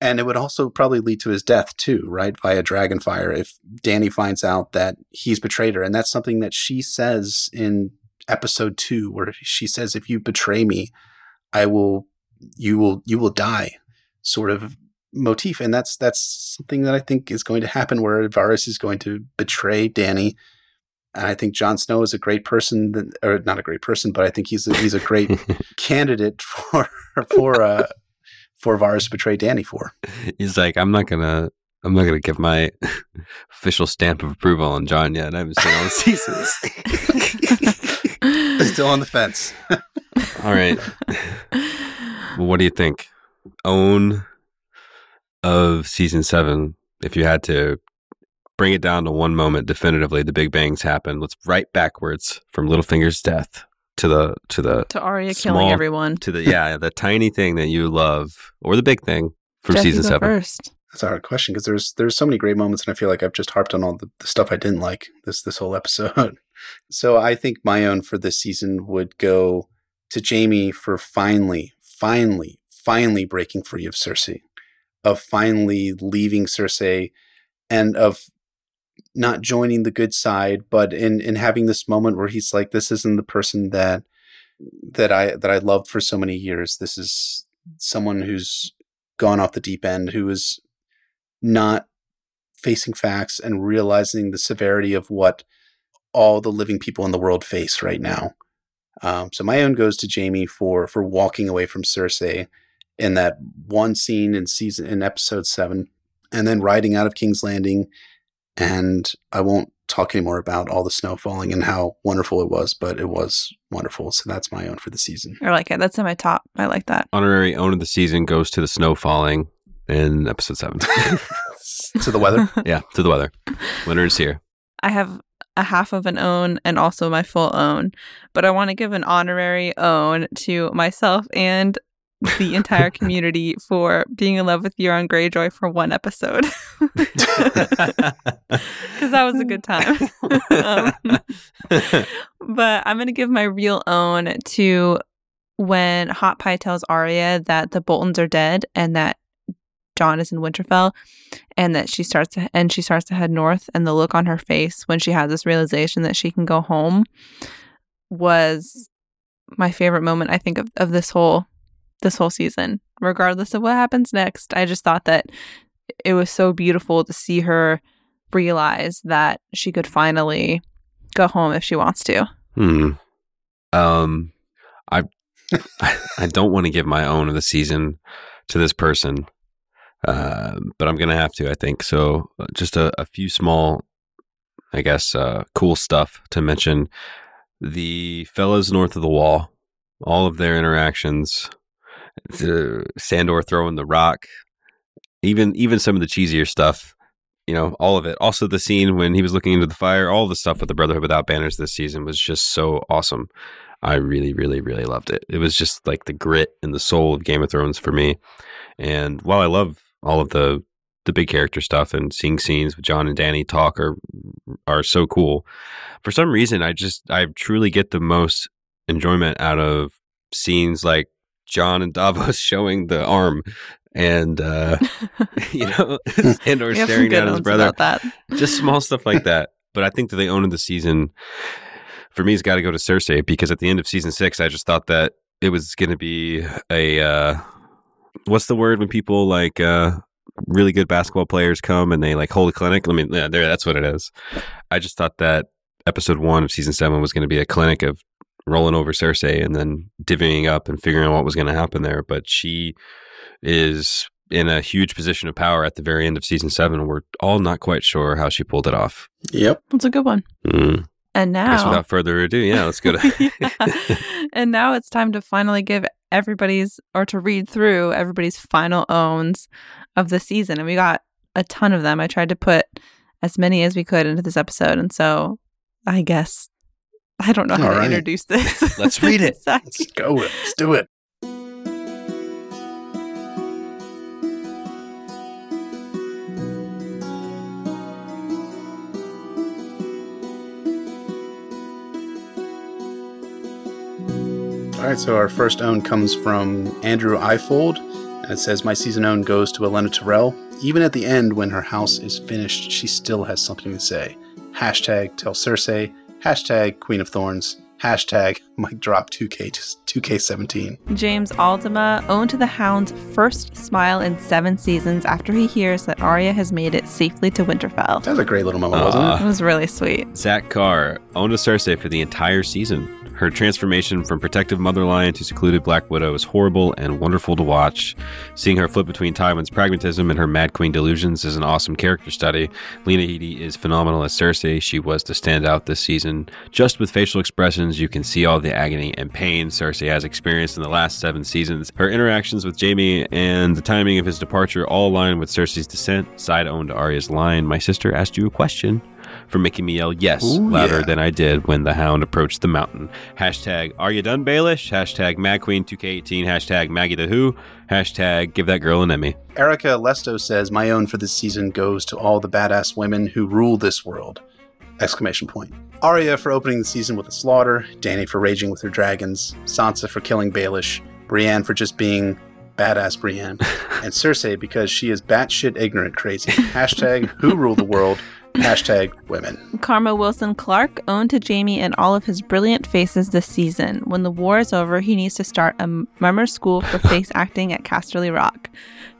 and it would also probably lead to his death too, right? Via dragonfire if Dany finds out that he's betrayed her, and that's something that she says in episode two, where she says, "If you betray me, I will, you will, you will die." Sort of motif, and that's that's something that I think is going to happen, where Varys is going to betray Dany and I think Jon Snow is a great person, that, or not a great person, but I think he's a, he's a great candidate for for uh, for Varys to betray Dany for. He's like, I'm not gonna, I'm not gonna give my official stamp of approval on Jon yet. I haven't seen all the seasons. Still on the fence. all right. Well, what do you think? Own of season seven. If you had to bring it down to one moment, definitively, the Big Bangs happened. Let's right backwards from Littlefinger's death to the to the to Arya Small- killing everyone. to the yeah the tiny thing that you love or the big thing from Jeff, you season go seven. That's a hard question because there's there's so many great moments, and I feel like I've just harped on all the, the stuff I didn't like this this whole episode. so I think my own for this season would go to Jaime for finally, finally, finally breaking free of Cersei, of finally leaving Cersei, and of not joining the good side, but in in having this moment where he's like, this isn't the person that that I that I loved for so many years. This is someone who's gone off the deep end, who is not facing facts and realizing the severity of what all the living people in the world face right now. Um, so my own goes to Jaime for for walking away from Cersei in that one scene in season in episode seven, and then riding out of King's Landing. And I won't talk anymore about all the snow falling and how wonderful it was, but it was wonderful. So that's my own for the season. I like it. That's in my top. I like that. Honorary own of the season goes to the snow falling in episode seven. to the weather. yeah, to the weather. Winter is here. I have a half of an own and also my full own, but I want to give an honorary own to myself and the entire community for being in love with Euron Greyjoy for one episode because that was a good time. um, but I'm going to give my real own to when Hot Pie tells Arya that the Boltons are dead and that Jon is in Winterfell and that she starts to and she starts to head north and the look on her face when she has this realization that she can go home was my favorite moment I think of, of this whole this whole season regardless of what happens next I just thought that it was so beautiful to see her realize that she could finally go home if she wants to Hmm. Um, I I don't want to give my own of the season to this person, uh, but I'm gonna have to. I think so. uh, Just a, a few small, I guess, uh, cool stuff to mention. The fellas north of the wall, all of their interactions, the Sandor throwing the rock, even even some of the cheesier stuff you know, all of it. Also, the scene when he was looking into the fire, all the stuff with the Brotherhood Without Banners this season was just so awesome. I really, really, really loved it. It was just like the grit and the soul of Game of Thrones for me. And while I love all of the the big character stuff and seeing scenes with Jon and Dany talk are are so cool. For some reason, I just I truly get the most enjoyment out of scenes like Jon and Davos showing the arm and uh you know and or We have some staring at his brother that. just small stuff like that. But I think that the own of the season for me has got to go to Cersei because at the end of season six, I just thought that it was going to be a uh, what's the word when people like uh, really good basketball players come and they like hold a clinic. I mean, yeah, there, that's what it is. I just thought that episode one of season seven was going to be a clinic of rolling over Cersei and then divvying up and figuring out what was going to happen there. But she is in a huge position of power at the very end of season seven. We're all not quite sure how she pulled it off. Yep. That's a good one. Mm. And now, without further ado, yeah, let's go to. Yeah. and now it's time to finally give everybody's or to read through everybody's final owns of the season. And we got a ton of them. I tried to put as many as we could into this episode. And so I guess I don't know how All to right. introduce this. Let's read it. Let's go. Let's do it. All right, so our first own comes from Andrew Ifold, and it says, My season own goes to Olenna Tyrell. Even at the end, when her house is finished, she still has something to say. Hashtag tell Cersei, hashtag Queen of Thorns, hashtag mic drop 2K, 2K17. James Aldema owned to the Hound's first smile in seven seasons after he hears that Arya has made it safely to Winterfell. That was a great little moment, wasn't Aw. It was really sweet. Zach Carr owned a Cersei for the entire season. Her transformation from protective Mother Lion to secluded Black Widow is horrible and wonderful to watch. Seeing her flip between Tywin's pragmatism and her Mad Queen delusions is an awesome character study. Lena Headey is phenomenal as Cersei. She was the standout this season. Just with facial expressions, you can see all the agony and pain Cersei has experienced in the last seven seasons. Her interactions with Jaime and the timing of his departure all align with Cersei's descent. Side owned Arya's line. My sister asked you a question for making me yell yes Ooh, louder yeah. than I did when the hound approached the mountain. Hashtag are you done, Baelish? Hashtag Mad Queen 2K18. Hashtag Maggie the Who. Hashtag give that girl an Emmy. Erica Lesto says, My own for this season goes to all the badass women who rule this world! Exclamation point. Arya for opening the season with a slaughter, Dany for raging with her dragons, Sansa for killing Baelish, Brienne for just being badass Brienne, and Cersei because she is batshit ignorant crazy. Hashtag who rule the world. Hashtag women. Karma Wilson Clark owned to Jaime and all of his brilliant faces this season. When the war is over, he needs to start a mummer school for face acting at Casterly Rock.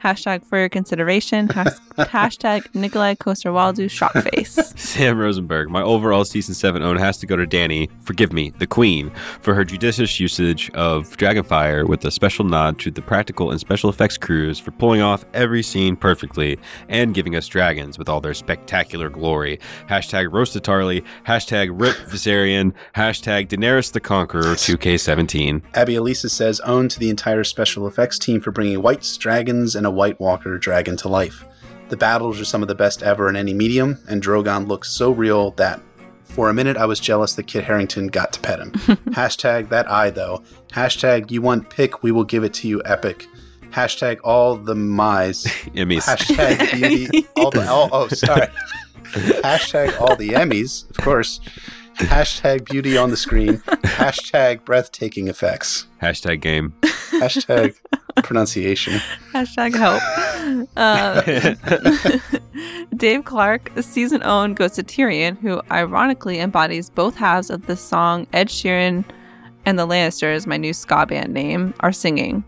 Hashtag for your consideration. Has- hashtag Nikolaj Coster-Waldau shockface. Sam Rosenberg, my overall season 7 own has to go to Dany, forgive me, the Queen, for her judicious usage of Dragonfire with a special nod to the practical and special effects crews for pulling off every scene perfectly and giving us dragons with all their spectacular glory. Hashtag Roasted Tarly, hashtag Rip Viserion, hashtag Daenerys the Conqueror 2K17. Abby Elisa says, own to the entire special effects team for bringing white dragons and a White Walker dragon to life. The battles are some of the best ever in any medium, and Drogon looks so real that for a minute I was jealous that Kit Harington got to pet him. Hashtag that eye though. Hashtag you want pick, we will give it to you epic. Hashtag all the mice. Emmys. Hashtag beauty. All the, oh, oh, sorry. Hashtag all the Emmys, of course. Hashtag beauty on the screen. Hashtag breathtaking effects. Hashtag game. Hashtag pronunciation. Hashtag help. Uh, Dave Clark, season own, goes to Tyrion, who ironically embodies both halves of the song Ed Sheeran and the Lannisters, my new ska band name, are singing.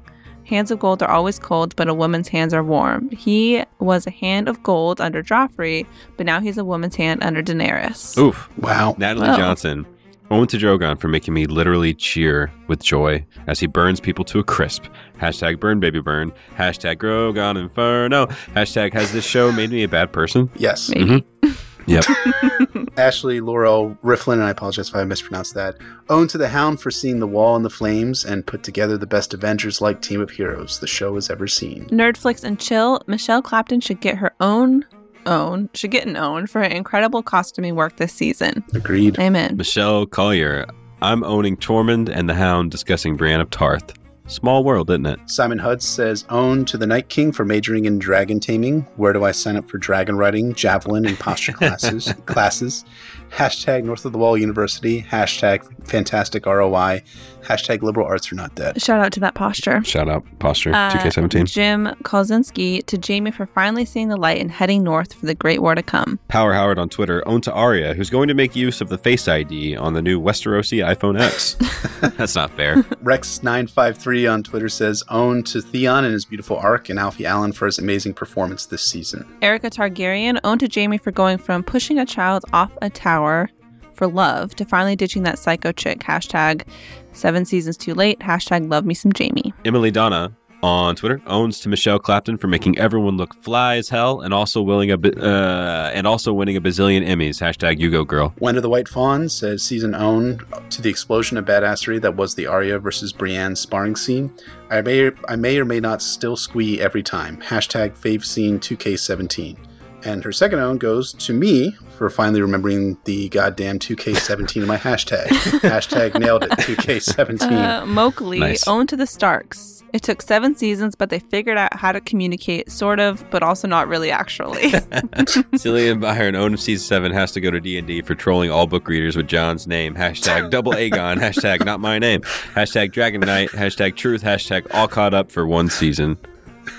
Hands of gold are always cold, but a woman's hands are warm. He was a hand of gold under Joffrey, but now he's a woman's hand under Daenerys. Oof. Wow. Natalie Oh. Johnson. Owen to Drogon for making me literally cheer with joy as he burns people to a crisp. Hashtag burn baby burn. Hashtag Drogon Inferno. Hashtag has this show made me a bad person? Yes. Maybe. Mm-hmm. Yep. Ashley Laurel Rifflin, and I apologize if I mispronounced that, own to the Hound for seeing The Wall and the Flames and put together the best Avengers like team of heroes the show has ever seen. Nerdflix and Chill, Michelle Clapton should get her own own should get an own for her incredible costuming work this season. Agreed. Amen. Michelle Collier. I'm owning Tormund and the Hound discussing Brienne of Tarth. Small world, isn't it? Simon Huds says, Own to the Night King for majoring in dragon taming. Where do I sign up for dragon riding, javelin, and posture classes? classes. Hashtag North of the Wall University. Hashtag fantastic ROI. Hashtag liberal arts are not dead. Shout out to that posture. Shout out Posture Uh, 2K17. Jim Kolzinski to Jaime for finally seeing the light and heading north for the great war to come. Power Howard on Twitter, own to Arya, who's going to make use of the Face ID on the new Westerosi iPhone X. That's not fair. Rex953 on Twitter says, Own to Theon and his beautiful arc, and Alfie Allen for his amazing performance this season. Erica Targaryen owned to Jaime for going from pushing a child off a tower for love to finally ditching that psycho chick. Hashtag seven seasons too late. Hashtag love me some Jaime. Emily Donna on Twitter owns to Michelle Clapton for making everyone look fly as hell and also willing a bi- uh, and also winning a bazillion Emmys. Hashtag you go girl. When of the White Fawn says season owned to the explosion of badassery that was the Arya versus Brienne sparring scene. I may I may or may not still squee every time. Hashtag fave scene 2K17. And her second own goes to me for finally remembering the goddamn 2K17 in my hashtag. hashtag nailed it 2K17. Uh, Mowgli Nice. owned to the Starks. It took seven seasons, but they figured out how to communicate, sort of, but also not really actually. Cillian Byron, own of season seven, has to go to D and D for trolling all book readers with Jon's name. Hashtag double Aegon. hashtag not my name. Hashtag Dragon Knight. Hashtag Truth. Hashtag all caught up for one season.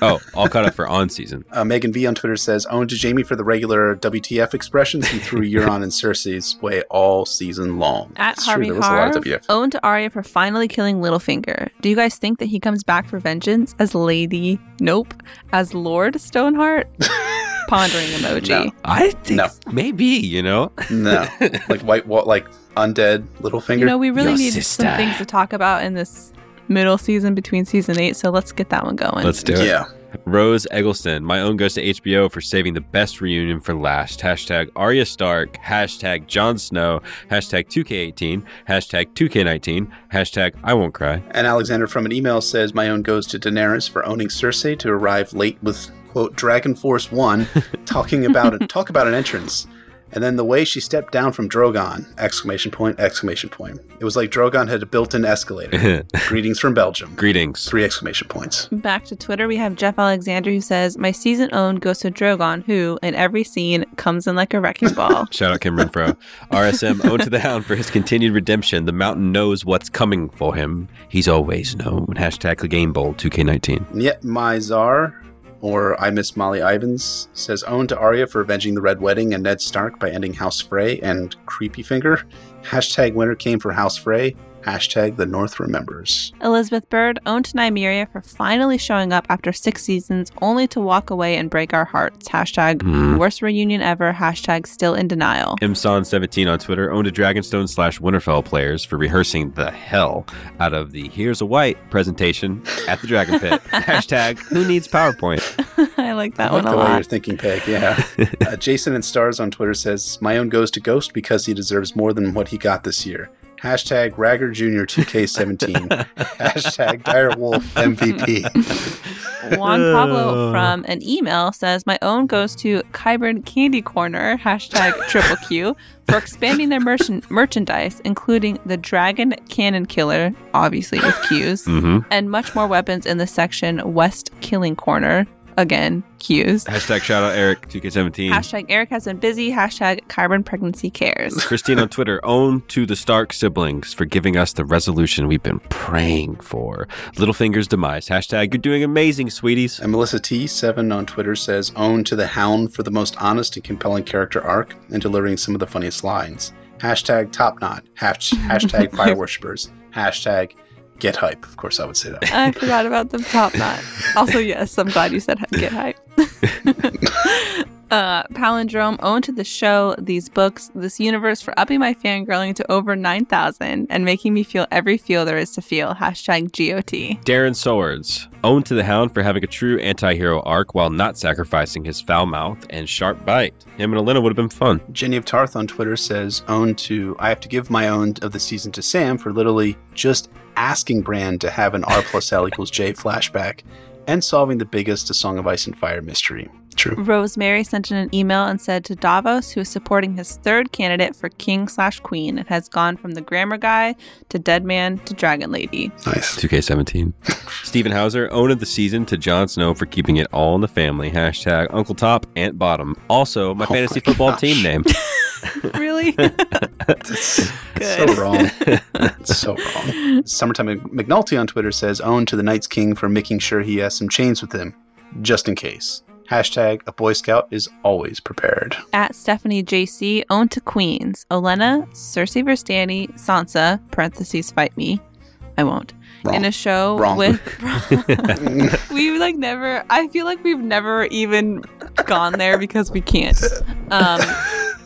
Oh, all caught up for on season. Uh, Megan V on Twitter says, owned to Jaime for the regular WTF expressions he threw Euron and Cersei's way all season long. At It's true, Harvey there was a lot Harv, of owned to Arya for finally killing Littlefinger. Do you guys think that he comes back for vengeance as Lady? Nope. As Lord Stoneheart? Pondering emoji. No. I think No. maybe, you know. No, like white, what, like undead Littlefinger. You know, we really Your need sister. some things to talk about in this middle season between season eight, so let's get that one going. Let's do it. yeah, Rose Eggleston, my own goes to HBO for saving the best reunion for last. Hashtag Arya Stark, hashtag Jon Snow, hashtag 2K18, hashtag 2K19, hashtag I won't cry. and Alexander from an email says, "My own goes to Daenerys for owning Cersei to arrive late with quote Dragon Force One, talking about it, talk about an entrance." And then the way she stepped down from Drogon! Exclamation point! Exclamation point! It was like Drogon had a built-in escalator. Greetings from Belgium! Greetings. Three exclamation points. Back to Twitter, we have Jeff Alexander who says, My season owned goes to Drogon, who, in every scene, comes in like a wrecking ball. Shout out Kim Renfro. RSM, ode to the hound for his continued redemption. The mountain knows what's coming for him. He's always known. Hashtag the Clegane Bowl 2K19. And yet my czar, or I miss Molly Ivans, says own to Arya for avenging the Red Wedding and Ned Stark by ending House Frey and Creepy Finger. Hashtag winter came for House Frey. Hashtag the North remembers. Elizabeth Bird owned to Nymeria for finally showing up after six seasons, only to walk away and break our hearts. Hashtag Hmm. worst reunion ever. Hashtag still in denial. Imson17 on Twitter owned a Dragonstone slash Winterfell players for rehearsing the hell out of the Here's a White presentation at the Dragon Pit. Hashtag who needs PowerPoint? I like that I like one a the way you're lot. thinking, Peg. Yeah. uh, Jason and Stars on Twitter says, My own goes to Ghost because he deserves more than what he got this year. Hashtag Ragger Jr. 2K17. Hashtag Direwolf MVP. Juan Pablo from an email says, My own goes to Qyburn Candy Corner, hashtag triple Q, for expanding their merchant- merchandise, including the Dragon Cannon Killer, obviously with Qs, Mm-hmm. and much more weapons in the section West Killing Corner. Again, cues. Hashtag shout out Eric 2K17. Hashtag Eric has been busy. Hashtag Carbon Pregnancy Cares. Christine on Twitter, own to the Stark siblings for giving us the resolution we've been praying for. Littlefinger's demise. Hashtag you're doing amazing, sweeties. And Melissa T7 on Twitter says, Own to the Hound for the most honest and compelling character arc and delivering some of the funniest lines. Hashtag top knot. Hash- hashtag fire worshippers. Hashtag get hype. Of course, I would say that. I forgot about the top knot. Also, yes, I'm glad you said get hype. uh, Palindrome owned to the show, these books, this universe for upping my fangirling to over 9,000 and making me feel every feel there is to feel. Hashtag GOT. Darren Swords, owned to the Hound for having a true anti hero arc while not sacrificing his foul mouth and sharp bite. Him and Elena would have been fun. Jenny of Tarth on Twitter says, Own to, I have to give my own of the season to Sam for literally just asking Bran to have an R plus L equals J flashback and solving the biggest A Song of Ice and Fire mystery. True. Rosemary sent in an email and said to Davos, who is supporting his third candidate for king slash queen, it has gone from the grammar guy to dead man to dragon lady. Nice. 2K17. Stephen Hauser, own of the season to Jon Snow for keeping it all in the family. Hashtag Uncle Top, Aunt Bottom. Also, my Oh fantasy my football gosh. team name. really? That's so wrong. So wrong. Summertime McNulty on Twitter says, own to the Night's King for making sure he has some chains with him, just in case. Hashtag a Boy Scout is always prepared. At Stephanie JC, own to queens. Olenna, Cersei vs. Dany, Sansa, parentheses fight me. I won't. Wrong. In a show Wrong. with we've like never I feel like we've never even gone there because we can't. Um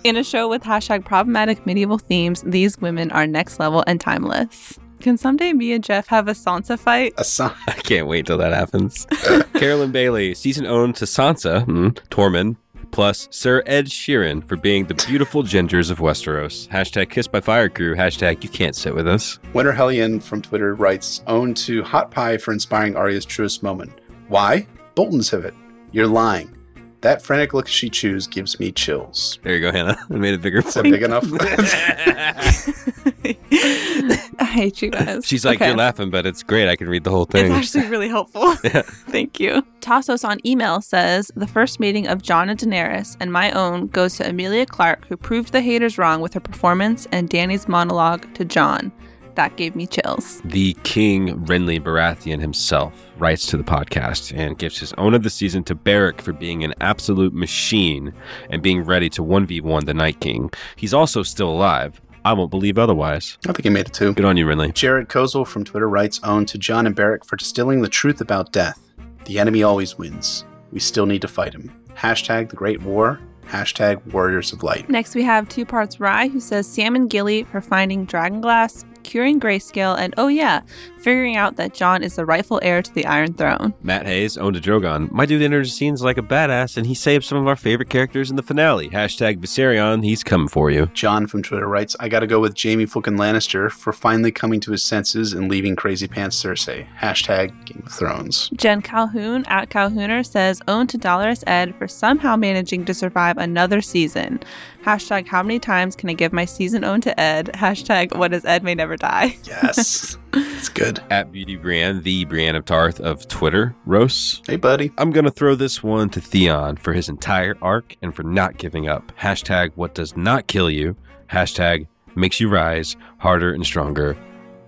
in a show with hashtag problematic medieval themes, these women are next level and timeless. Can someday me and Jeff have a Sansa fight? a son. I can't wait till that happens. Carolyn Bailey, season owned to Sansa, mm, Tormund, plus Sir Ed Sheeran for being the beautiful gingers of Westeros. Hashtag Kiss by Fire Crew. Hashtag You Can't Sit With Us. Winter Hellion from Twitter writes, own to Hot Pie for inspiring Arya's truest moment. Why? Bolton's Pivot. You're lying. That frantic look she chews gives me chills. There you go, Hannah. I made it bigger. Is that big enough? I hate you guys. She's like, Okay. You're laughing, but it's great. I can read the whole thing. It's actually really helpful. Yeah. Thank you. Tassos on email says the first meeting of Jon and Daenerys and my own goes to Emilia Clarke, who proved the haters wrong with her performance, and Dany's monologue to Jon. That gave me chills. the King Renly Baratheon himself writes to the podcast and gives his own of the season to Beric for being an absolute machine and being ready to 1v1 the Night King. He's also still alive. I won't believe otherwise. I think he made it too. Good on you, Renly. Jared Kozel from Twitter writes, own to Jon and Beric for distilling the truth about death. The enemy always wins. We still need to fight him. Hashtag the Great War. Hashtag Warriors of Light. Next, we have Two Parts Rye, who says Sam and Gilly for finding Dragonglass, curing grayscale, and oh yeah, figuring out that Jon is the rightful heir to the Iron Throne. Matt Hayes owned a Drogon. My dude enters scenes like a badass and he saved some of our favorite characters in the finale. Hashtag Viserion, he's coming for you. John from Twitter writes, I gotta go with Jaime fucking Lannister for finally coming to his senses and leaving Crazy Pants Cersei. Hashtag Game of Thrones. Jen Calhoun at Calhooner says owned to Dolorous Edd for somehow managing to survive another season. Hashtag how many times can I give my season own to Ed? Hashtag what is Ed may never die. Yes. it's good. At Beauty Brienne, the Brienne of Tarth of Twitter, Rose. Hey, buddy. I'm going to throw this one to Theon for his entire arc and for not giving up. Hashtag what does not kill you. Hashtag makes you rise harder and stronger.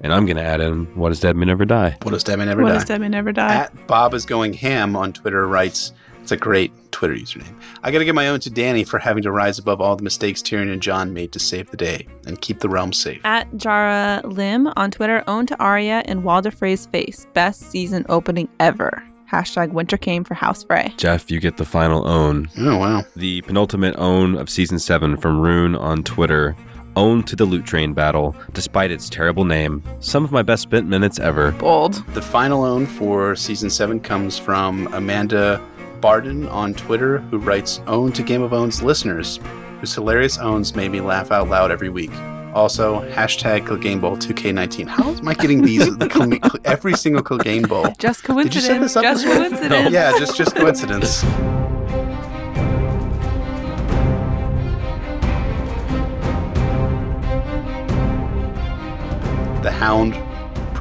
And I'm going to add in what does dead man never die. What does Deadman Never What Die? does Dead may never die? At Bob is going ham on Twitter writes, it's a great Twitter username. I gotta give my own to Dany for having to rise above all the mistakes Tyrion and Jon made to save the day and keep the realm safe. At Jara Lim on Twitter, own to Arya and Walder Frey's face. Best season opening ever. Hashtag winter came for House Frey. Jeff, you get the final own. Oh wow. The penultimate own of season 7 from Rune on Twitter. Own to the loot train battle, despite its terrible name. Some of my best spent minutes ever. Bold. The final own for season seven comes from Amanda Barden on Twitter, who writes Own to Game of Owns listeners, whose hilarious owns made me laugh out loud every week. Also, hashtag Clegane Bowl 2K19. How am I getting these every single Clegane Bowl? Just Did you coincidence. set this up? Just before? coincidence. Yeah, just just coincidence. The Hound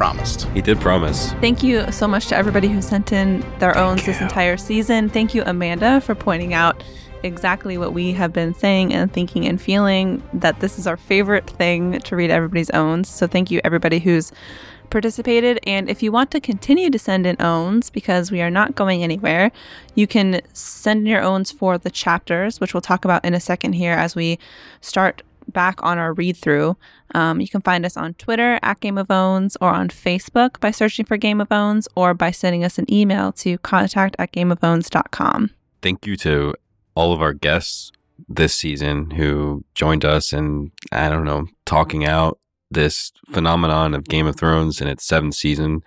promised. He did promise. Thank you so much to everybody who sent in their own this you. entire season. Thank you, Amanda, for pointing out exactly what we have been saying and thinking and feeling that this is our favorite thing to read everybody's owns. So thank you, everybody who's participated. And if you want to continue to send in owns, because we are not going anywhere, you can send in your owns for the chapters, which we'll talk about in a second here as we start back on our read through. Um, you can find us on Twitter at Game of Owns or on Facebook by searching for Game of Owns or by sending us an email to contact at gameofowns.com. Thank you to all of our guests this season who joined us and I don't know, talking out this phenomenon of Game of Thrones in its seventh season,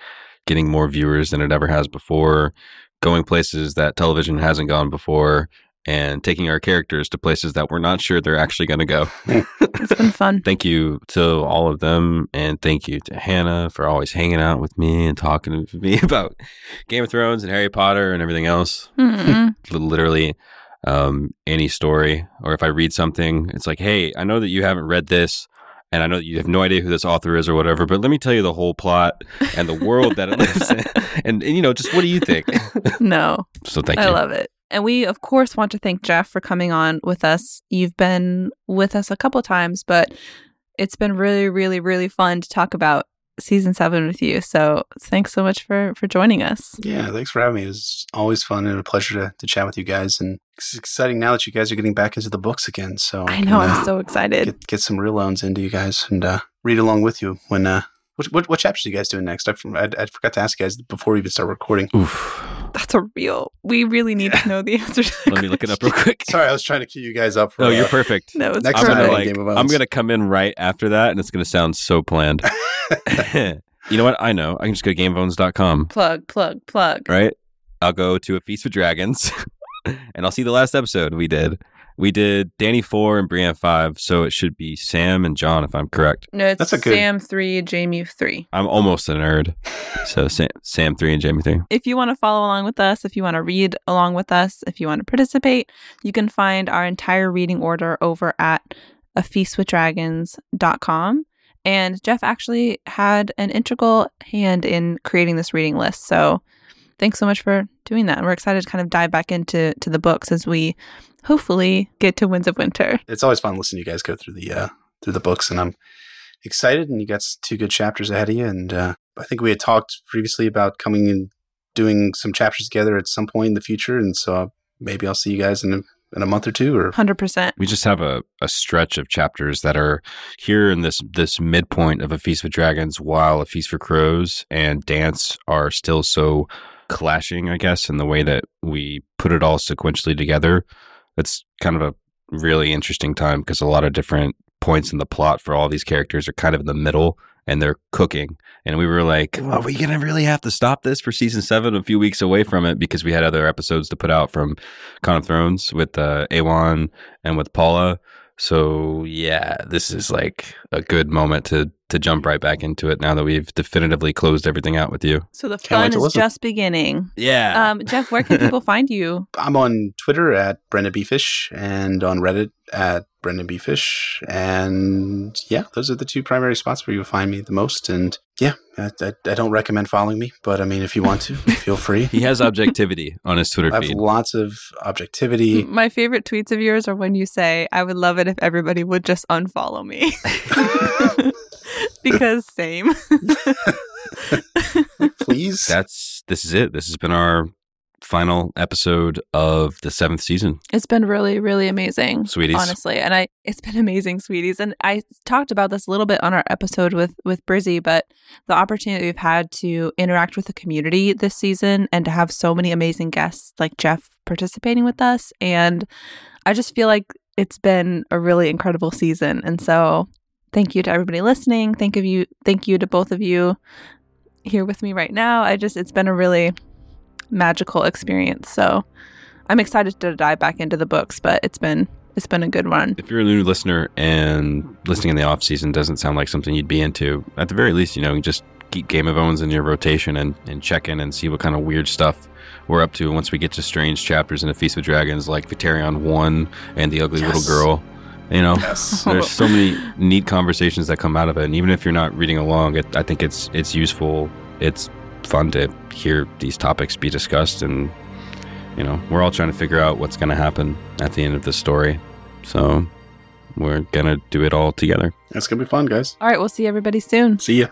getting more viewers than it ever has before, going places that television hasn't gone before, and taking our characters to places that we're not sure they're actually going to go. It's been fun. thank you to all of them, and thank you to Hannah for always hanging out with me and talking to me about Game of Thrones and Harry Potter and everything else. Literally, um, any story, or if I read something, it's like, hey, I know that you haven't read this. And I know that you have no idea who this author is or whatever, but let me tell you the whole plot and the world that it lives in. And, and, you know, just what do you think? no, so thank I you. I love it. And we, of course, want to thank Jeff for coming on with us. You've been with us a couple times, but it's been really, really, really fun to talk about season seven with you. So thanks so much for for joining us. Yeah, thanks for having me. It was always fun and a pleasure to, to chat with you guys. And it's exciting now that you guys are getting back into the books again. So I know, can, uh, I'm so excited. get get some real loans into you guys and uh, read along with you when. Uh, what, what, what chapters are you guys doing next? I, I, I forgot to ask you guys before we even start recording. Oof. That's a real. We really need to know the answer to that Let me look it up real quick. Sorry, I was trying to cue you guys up. For, Oh, you're uh, perfect. No, it's Next I'm time gonna I perfect. Game of like. Owns. I'm gonna come in right after that, and it's gonna sound so planned. you know what? I know. I can just go to GameOfOwns.com, plug, plug, plug. right? I'll go to a Feast with Dragons, and I'll see the last episode we did. We did Dany four and Brienne five, so it should be Sam and Jon, if I'm correct. No, it's That's a good- Sam three, Jaime three. I'm almost a nerd, so Sam, Sam three and Jaime three. If you want to follow along with us, if you want to read along with us, if you want to participate, you can find our entire reading order over at a feastwithdragons.com. And Jeff actually had an integral hand in creating this reading list. So thanks so much for doing that. And we're excited to kind of dive back into to the books as we hopefully get to Winds of Winter. it's always fun listening to you guys go through the uh, through the books, and I'm excited. And you got two good chapters ahead of you. And uh, I think we had talked previously about coming and doing some chapters together at some point in the future. And so maybe I'll see you guys in a, in a month or two. Or 100%. We just have a, a stretch of chapters that are here in this this midpoint of a Feast with Dragons, while a Feast for Crows and Dance are still so clashing, I guess, in the way that we put it all sequentially together. It's kind of a really interesting time because a lot of different points in the plot for all these characters are kind of in the middle and they're cooking. And we were like, are we going to really have to stop this for season seven, a few weeks away from it because we had other episodes to put out from Con of Thrones with uh, Awan and with Paula. So yeah, this is like a good moment to to jump right back into it now that we've definitively closed everything out with you. So the fun is listen. just beginning. Yeah. Um, Jeff, where can people find you? I'm on Twitter at Brynden B. Fish and on Reddit at Brynden B. Fish. And yeah, those are the two primary spots where you'll find me the most. And yeah, I, I, I don't recommend following me, but I mean, if you want to, feel free. he has objectivity on his Twitter I have lots of objectivity. My favorite tweets of yours are when you say, I would love it if everybody would just unfollow me. because same. Please. That's this is it. This has been our final episode of the seventh season. It's been really, really amazing. Sweeties. Honestly. And I it's been amazing, sweeties. And I talked about this a little bit on our episode with with Brizzy, but the opportunity we've had to interact with the community this season and to have so many amazing guests like Jeff participating with us. And I just feel like it's been a really incredible season. And so thank you to everybody listening. Thank of you thank you to both of you here with me right now. I just it's been a really magical experience. So I'm excited to dive back into the books, but it's been it's been a good run. If you're a new listener and listening in the off season doesn't sound like something you'd be into, at the very least, you know, just keep Game of Owns in your rotation and, and check in and see what kind of weird stuff we're up to once we get to strange chapters in A Feast of Dragons like Victarion 1 and The Ugly Yes. Little Girl. You know, yes. there's so many neat conversations that come out of it. And even if you're not reading along, it, I think it's it's useful. It's fun to hear these topics be discussed. And, you know, we're all trying to figure out what's going to happen at the end of the story. So we're going to do it all together. It's going to be fun, guys. All right, we'll see everybody soon. See ya.